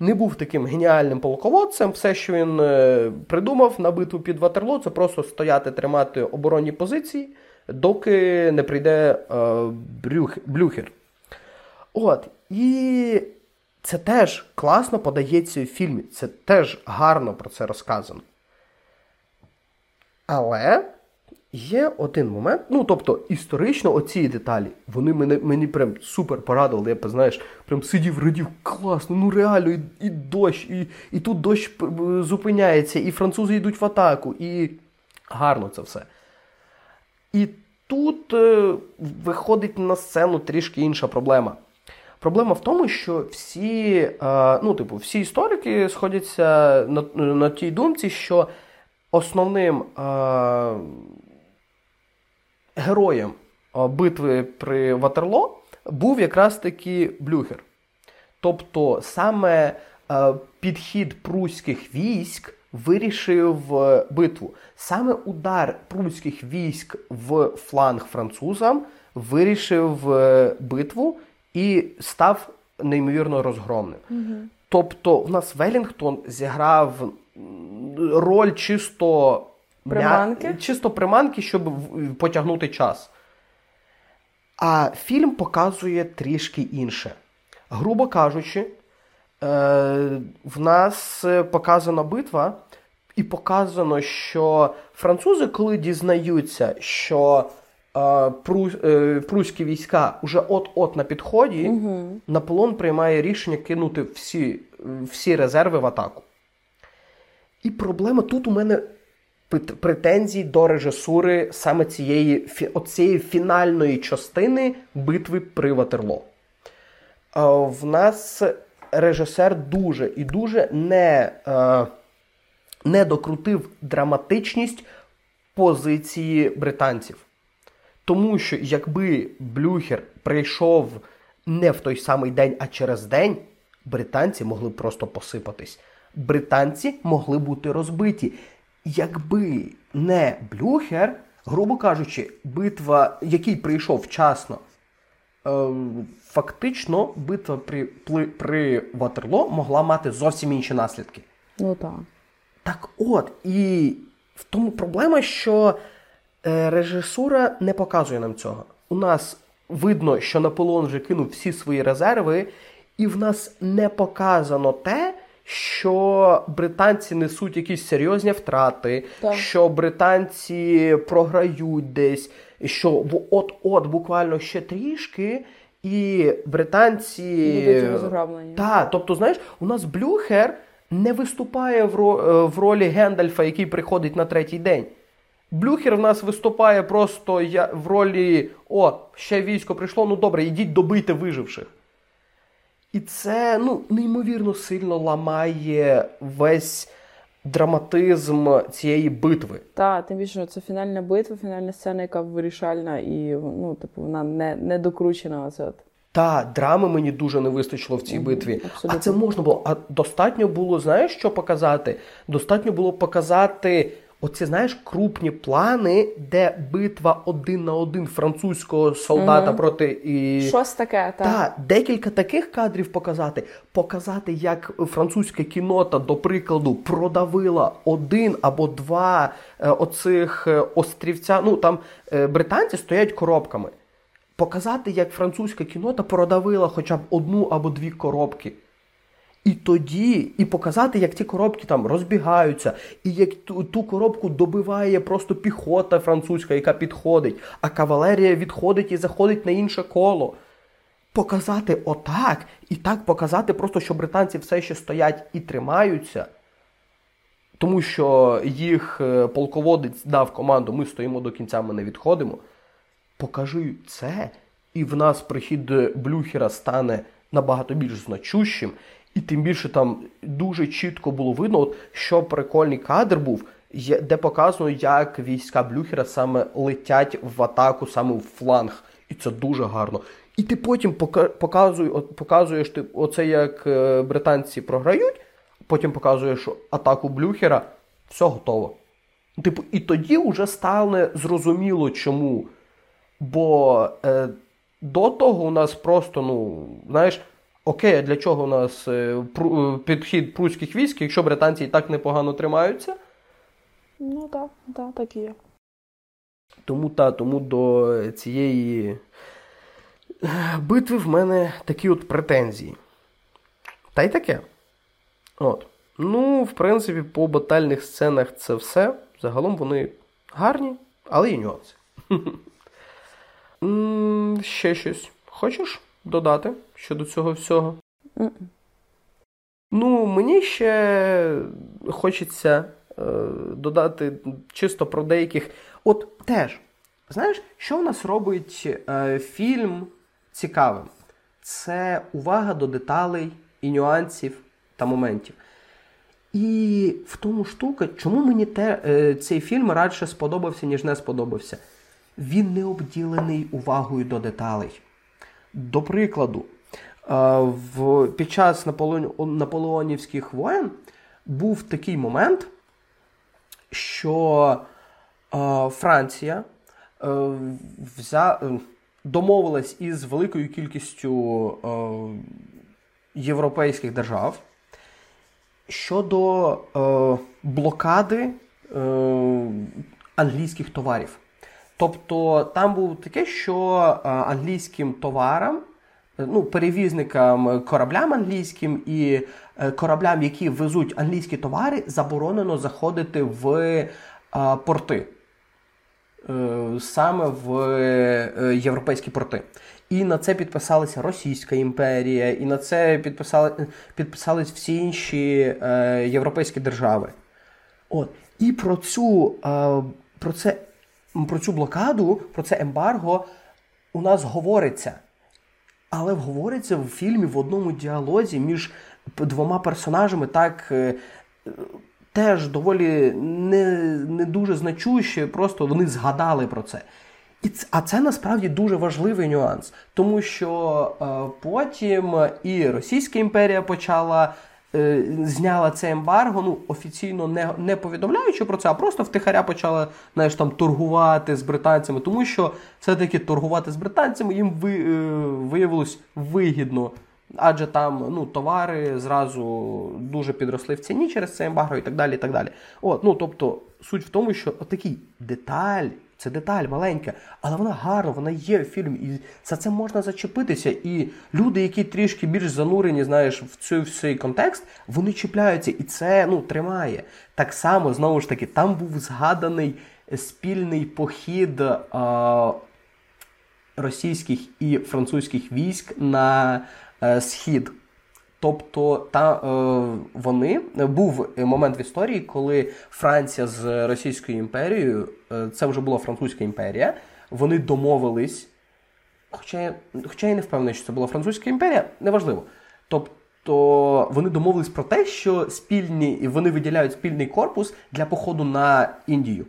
не був таким геніальним полководцем. Все, що він е, придумав на битву під Ватерло, це просто стояти, тримати оборонні позиції, доки не прийде е, брюх, Блюхер. От. І це теж класно подається в фільмі. Це теж гарно про це розказано. Але є один момент, ну, тобто, історично оці деталі, вони мене, мені прям супер порадували. Я знаєш, прям сидів, радів, класно, ну реально, і, і дощ, і і тут дощ зупиняється, і французи йдуть в атаку, і гарно це все. І тут е, виходить на сцену трішки інша проблема. Проблема в тому, що всі е, ну, типу, всі історики сходяться на на тій думці, що основним е, героєм е, битви при Ватерло був якраз таки Блюхер. Тобто саме підхід пруських військ вирішив битву. Саме удар пруських військ в фланг французам вирішив битву і став неймовірно розгромним. Угу. Тобто, в нас Велінгтон зіграв роль чисто приманки, чисто приманки, щоб потягнути час. А фільм показує трішки інше. Грубо кажучи, е, в нас показана битва, і показано, що французи, коли дізнаються, що Е, пруські війська вже от-от на підході, угу. Наполеон приймає рішення кинути всі всі резерви в атаку. І проблема тут у мене претензій до режисури саме цієї оцієї фінальної частини битви при Ватерло. В нас режисер дуже і дуже не, е, не докрутив драматичність позиції британців. Тому що якби Блюхер прийшов не в той самий день, а через день, британці могли просто посипатись. Британці могли бути розбиті. Якби не Блюхер, грубо кажучи, битва, який прийшов вчасно, е, фактично битва при, при, при Ватерло могла мати зовсім інші наслідки. Ну так. Так от, і в тому проблема, що е, режисура не показує нам цього. У нас видно, що Наполеон вже кинув всі свої резерви, і в нас не показано те, що британці несуть якісь серйозні втрати, так. що британці програють десь, що от-от буквально ще трішки. І британці Так, тобто, знаєш, у нас Блюхер не виступає в в ролі Гендальфа, який приходить на третій день. Блюхер в нас виступає просто в ролі О, ще військо прийшло, ну добре, йдіть добийте виживших. І це ну, неймовірно сильно ламає весь драматизм цієї битви. Так, тим більше це фінальна битва, фінальна сцена, яка вирішальна, і ну, типу, вона не не докручена. Оце от. Та, драми мені дуже не вистачило в цій битві. Абсолютно. А це можна було. А достатньо було, знаєш, що показати? Достатньо було показати оці, знаєш, крупні плани, де битва один на один французького солдата угу. проти і. Щось таке, так. Та, декілька таких кадрів показати. Показати, як французька кінота, до прикладу, продавила один або два е, оцих е, острівця. Ну там е, британці стоять коробками. Показати, як французька кінота продавила хоча б одну або дві коробки. І тоді, і показати, як ті коробки там розбігаються, і як ту, ту коробку добиває просто піхота французька, яка підходить, а кавалерія відходить і заходить на інше коло. Показати отак, і так показати, просто що британці все ще стоять і тримаються, тому що їх е, полководець дав команду, ми стоїмо до кінця, ми не відходимо. Покажи це, і в нас прихід Блюхера стане набагато більш значущим. І тим більше там дуже чітко було видно, от, що прикольний кадр був, де показано, як війська Блюхера саме летять в атаку, саме в фланг. І це дуже гарно. І ти потім показуєш, показуєш ти, оце, як е, британці програють, потім показуєш атаку Блюхера, все готово. Типу, І тоді вже стане зрозуміло чому. Бо е, до того у нас просто, ну, знаєш. Окей, а для чого у нас е, е, підхід прусських військ, якщо британці і так непогано тримаються? Ну так, так, так і є. Тому та, тому до цієї битви в мене такі от претензії. Та й таке. От. Ну, в принципі, по батальних сценах це все. Загалом вони гарні, але є нюанси. Ще щось. Хочеш? додати щодо цього всього? Mm-mm. Ну, мені ще хочеться е, додати чисто про деяких. От теж, знаєш, що в нас робить е, фільм цікавим? Це увага до деталей і нюансів та моментів. І в тому штука, чому мені те, е, цей фільм радше сподобався, ніж не сподобався? Він не обділений увагою до деталей. До прикладу, в, під час наполеонівських воєн був такий момент, що Франція е, взя, домовилась із великою кількістю європейських держав щодо е, блокади е, англійських товарів. Тобто там було таке, що англійським товарам, е, ну, перевізникам е, кораблям англійським і е, кораблям, які везуть англійські товари, заборонено заходити в порти. Саме в європейські порти. І на це підписалася Російська імперія, і на це підписали, підписались всі інші європейські держави. От. І про цю е, про, це, про цю блокаду, про це ембарго у нас говориться. Але говориться в фільмі в одному діалозі між двома персонажами так. Е, теж доволі не не дуже значуще, просто вони згадали про це. І це, А це насправді дуже важливий нюанс, тому що е, потім і Російська імперія почала е, зняла це ембарго, ну офіційно не не повідомляючи про це, а просто втихаря почала знаєш, там торгувати з британцями, тому що все-таки торгувати з британцями їм ви, е, виявилось вигідно. Адже там ну, товари зразу дуже підросли в ціні через це ембарго і так далі. і так далі. От, ну, Тобто, суть в тому, що отакий деталь, це деталь маленька, але вона гарна, вона є в фільмі, і за це можна зачепитися. І люди, які трішки більш занурені, знаєш, в цей, в контекст, вони чіпляються, і це ну, тримає. Так само, знову ж таки, там був згаданий спільний похід а, російських і французьких військ на. Е, схід. Тобто та е, вони був момент в історії, коли Франція з Російською імперією, е, це вже була Французька імперія, вони домовились. Хоча я, хоча я не впевнений, що це була Французька імперія, неважливо. Тобто вони домовились про те, що спільні, вони виділяють спільний корпус для походу на Індію.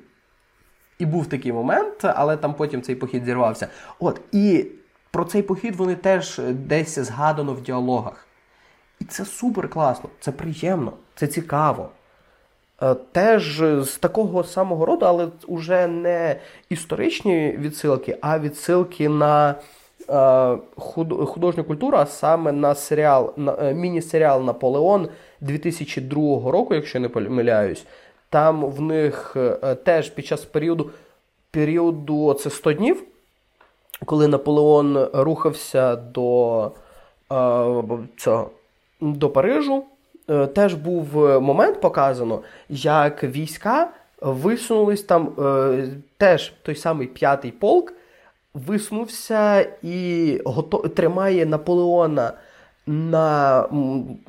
І був такий момент, але там потім цей похід зірвався. От, і про цей похід вони теж десь згадано в діалогах. І це супер класно, це приємно, це цікаво. Е, теж з такого самого роду, але вже не історичні відсилки, а відсилки на е, художню культуру, а саме на серіал, на е, міні-серіал Наполеон 2002 року, якщо не помиляюсь. Там в них теж під час періоду періоду це 100 днів коли Наполеон рухався до цього, до Парижу, е, теж був момент показано, як війська висунулись там, е, теж той самий п'ятий полк висунувся і готов, тримає Наполеона на,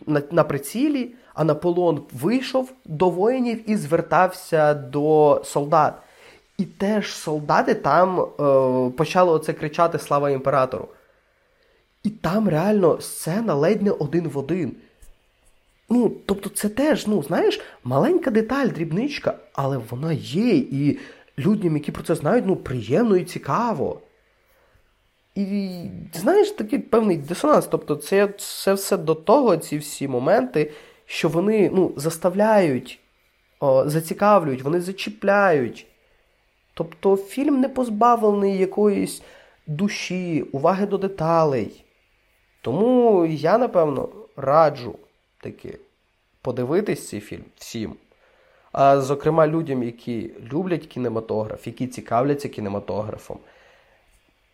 на, на прицілі. А Наполеон вийшов до воїнів і звертався до солдат. І теж солдати там е, почали оце кричати Слава імператору. І там реально сцена ледь не один в один. Ну, тобто, це теж, ну, знаєш, маленька деталь, дрібничка, але вона є. І людям, які про це знають, ну, приємно і цікаво. І знаєш, такий певний дисонанс. Тобто, це це все до того, ці всі моменти, що вони ну, заставляють, о, зацікавлюють, вони зачіпляють. Тобто фільм не позбавлений якоїсь душі, уваги до деталей. Тому я, напевно, раджу таки подивитись цей фільм всім. А зокрема, людям, які люблять кінематограф, які цікавляться кінематографом.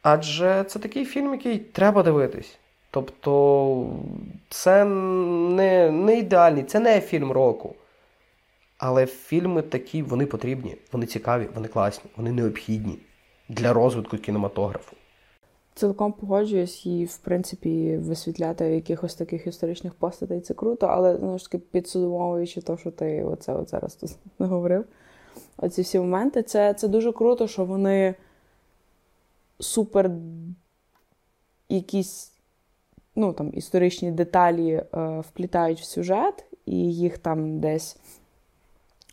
Адже це такий фільм, який треба дивитись. Тобто, це не, не ідеальний, це не фільм року. Але фільми такі вони потрібні, вони цікаві, вони класні, вони необхідні для розвитку кінематографу. Цілком погоджуюсь і, в принципі, висвітляти якихось таких історичних постатей це круто, але знову ж таки підсумовуючи те, що ти оце от зараз тут не говорив. Оці всі моменти, це це дуже круто, що вони супер якісь ну, там, історичні деталі е, вплітають в сюжет, і їх там десь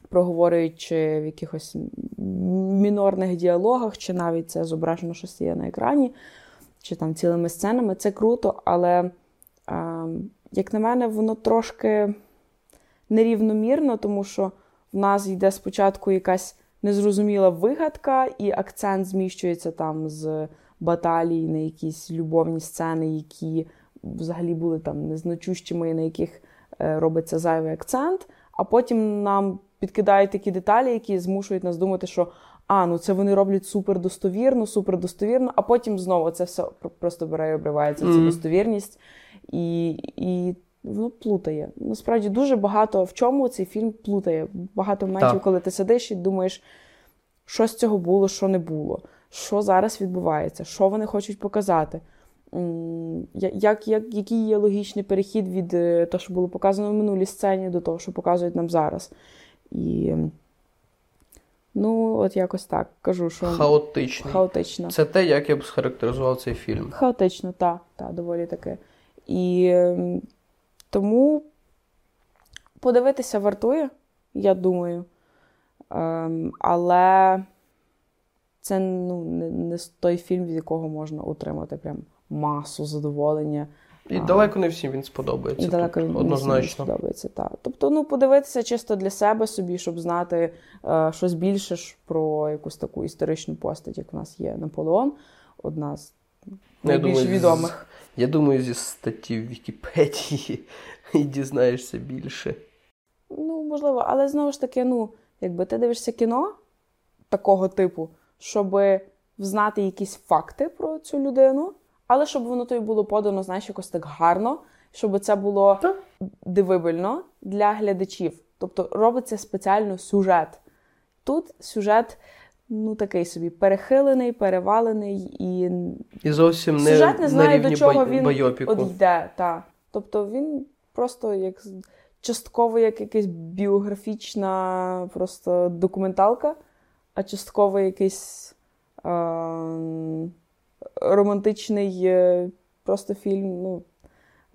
проговорюють чи в якихось мінорних діалогах, чи навіть це зображено, що є на екрані, чи там цілими сценами. Це круто, але, як на мене, воно трошки нерівномірно, тому що в нас йде спочатку якась незрозуміла вигадка, і акцент зміщується там з баталій на якісь любовні сцени, які взагалі були там незначущими, на яких е, робиться зайвий акцент. А потім нам підкидають такі деталі, які змушують нас думати, що а, ну це вони роблять супер достовірно, супер достовірно, а потім знову це все просто бере і обривається. Mm-hmm. Ця достовірність і і воно плутає. Насправді дуже багато в чому цей фільм плутає. Багато моментів, коли ти сидиш і думаєш, що з цього було, що не було, що зараз відбувається, що вони хочуть показати. Як, як, Який є логічний перехід від е, того, що було показано в минулій сцені, до того, що показують нам зараз. І Ну, от якось так кажу, що Хаотичний. хаотично. Це те, як я б схарактеризував цей фільм. Хаотично, так, та, доволі таки. І ем, тому подивитися вартує, я думаю. Ем, але це ну, не, не той фільм, від якого можна отримати прям масу задоволення. І А. далеко не всім він сподобається. І далеко він однозначно. не подобається. Так. Тобто, ну, подивитися чисто для себе собі, щоб знати е, щось більше ж про якусь таку історичну постать, як в нас є Наполеон, одна з Ну, я найбільш думаю, з- відомих. Я думаю, зі статті в Вікіпедії і дізнаєшся більше. Ну, можливо, але знову ж таки, ну, якби ти дивишся кіно такого типу, щоб знати якісь факти про цю людину, але щоб воно тобі було подано, знаєш, якось так гарно, щоб це було дивибельно для глядачів. Тобто робиться спеціально сюжет. Тут сюжет, ну, такий собі перехилений, перевалений і І зовсім не, сюжет не на знає, до чого бай- він байопіку. от йде. Та. Тобто він просто як частково як якась біографічна просто документалка, а частково якийсь е- романтичний е, просто фільм. Ну,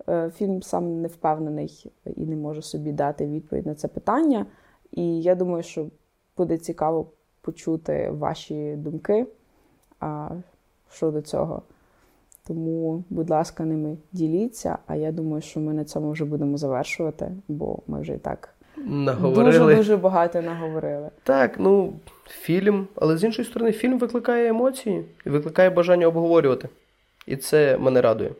е, фільм сам не впевнений і не може собі дати відповідь на це питання. І я думаю, що буде цікаво почути ваші думки а, щодо цього. Тому, будь ласка, ними діліться. А я думаю, що ми на цьому вже будемо завершувати, бо ми вже і так Наговорили. дуже дуже багато наговорили. Так, ну, фільм, але з іншої сторони, фільм викликає емоції і викликає бажання обговорювати. І це мене радує.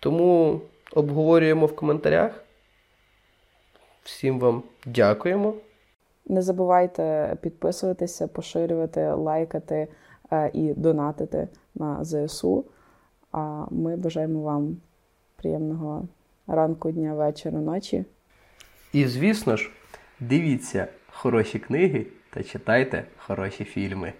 Тому обговорюємо в коментарях. Всім вам дякуємо. Не забувайте підписуватися, поширювати, лайкати е, і донатити на ЗСУ. А ми бажаємо вам приємного ранку, дня, вечора, ночі. І, звісно ж, Дивіться хороші книги та читайте хороші фільми.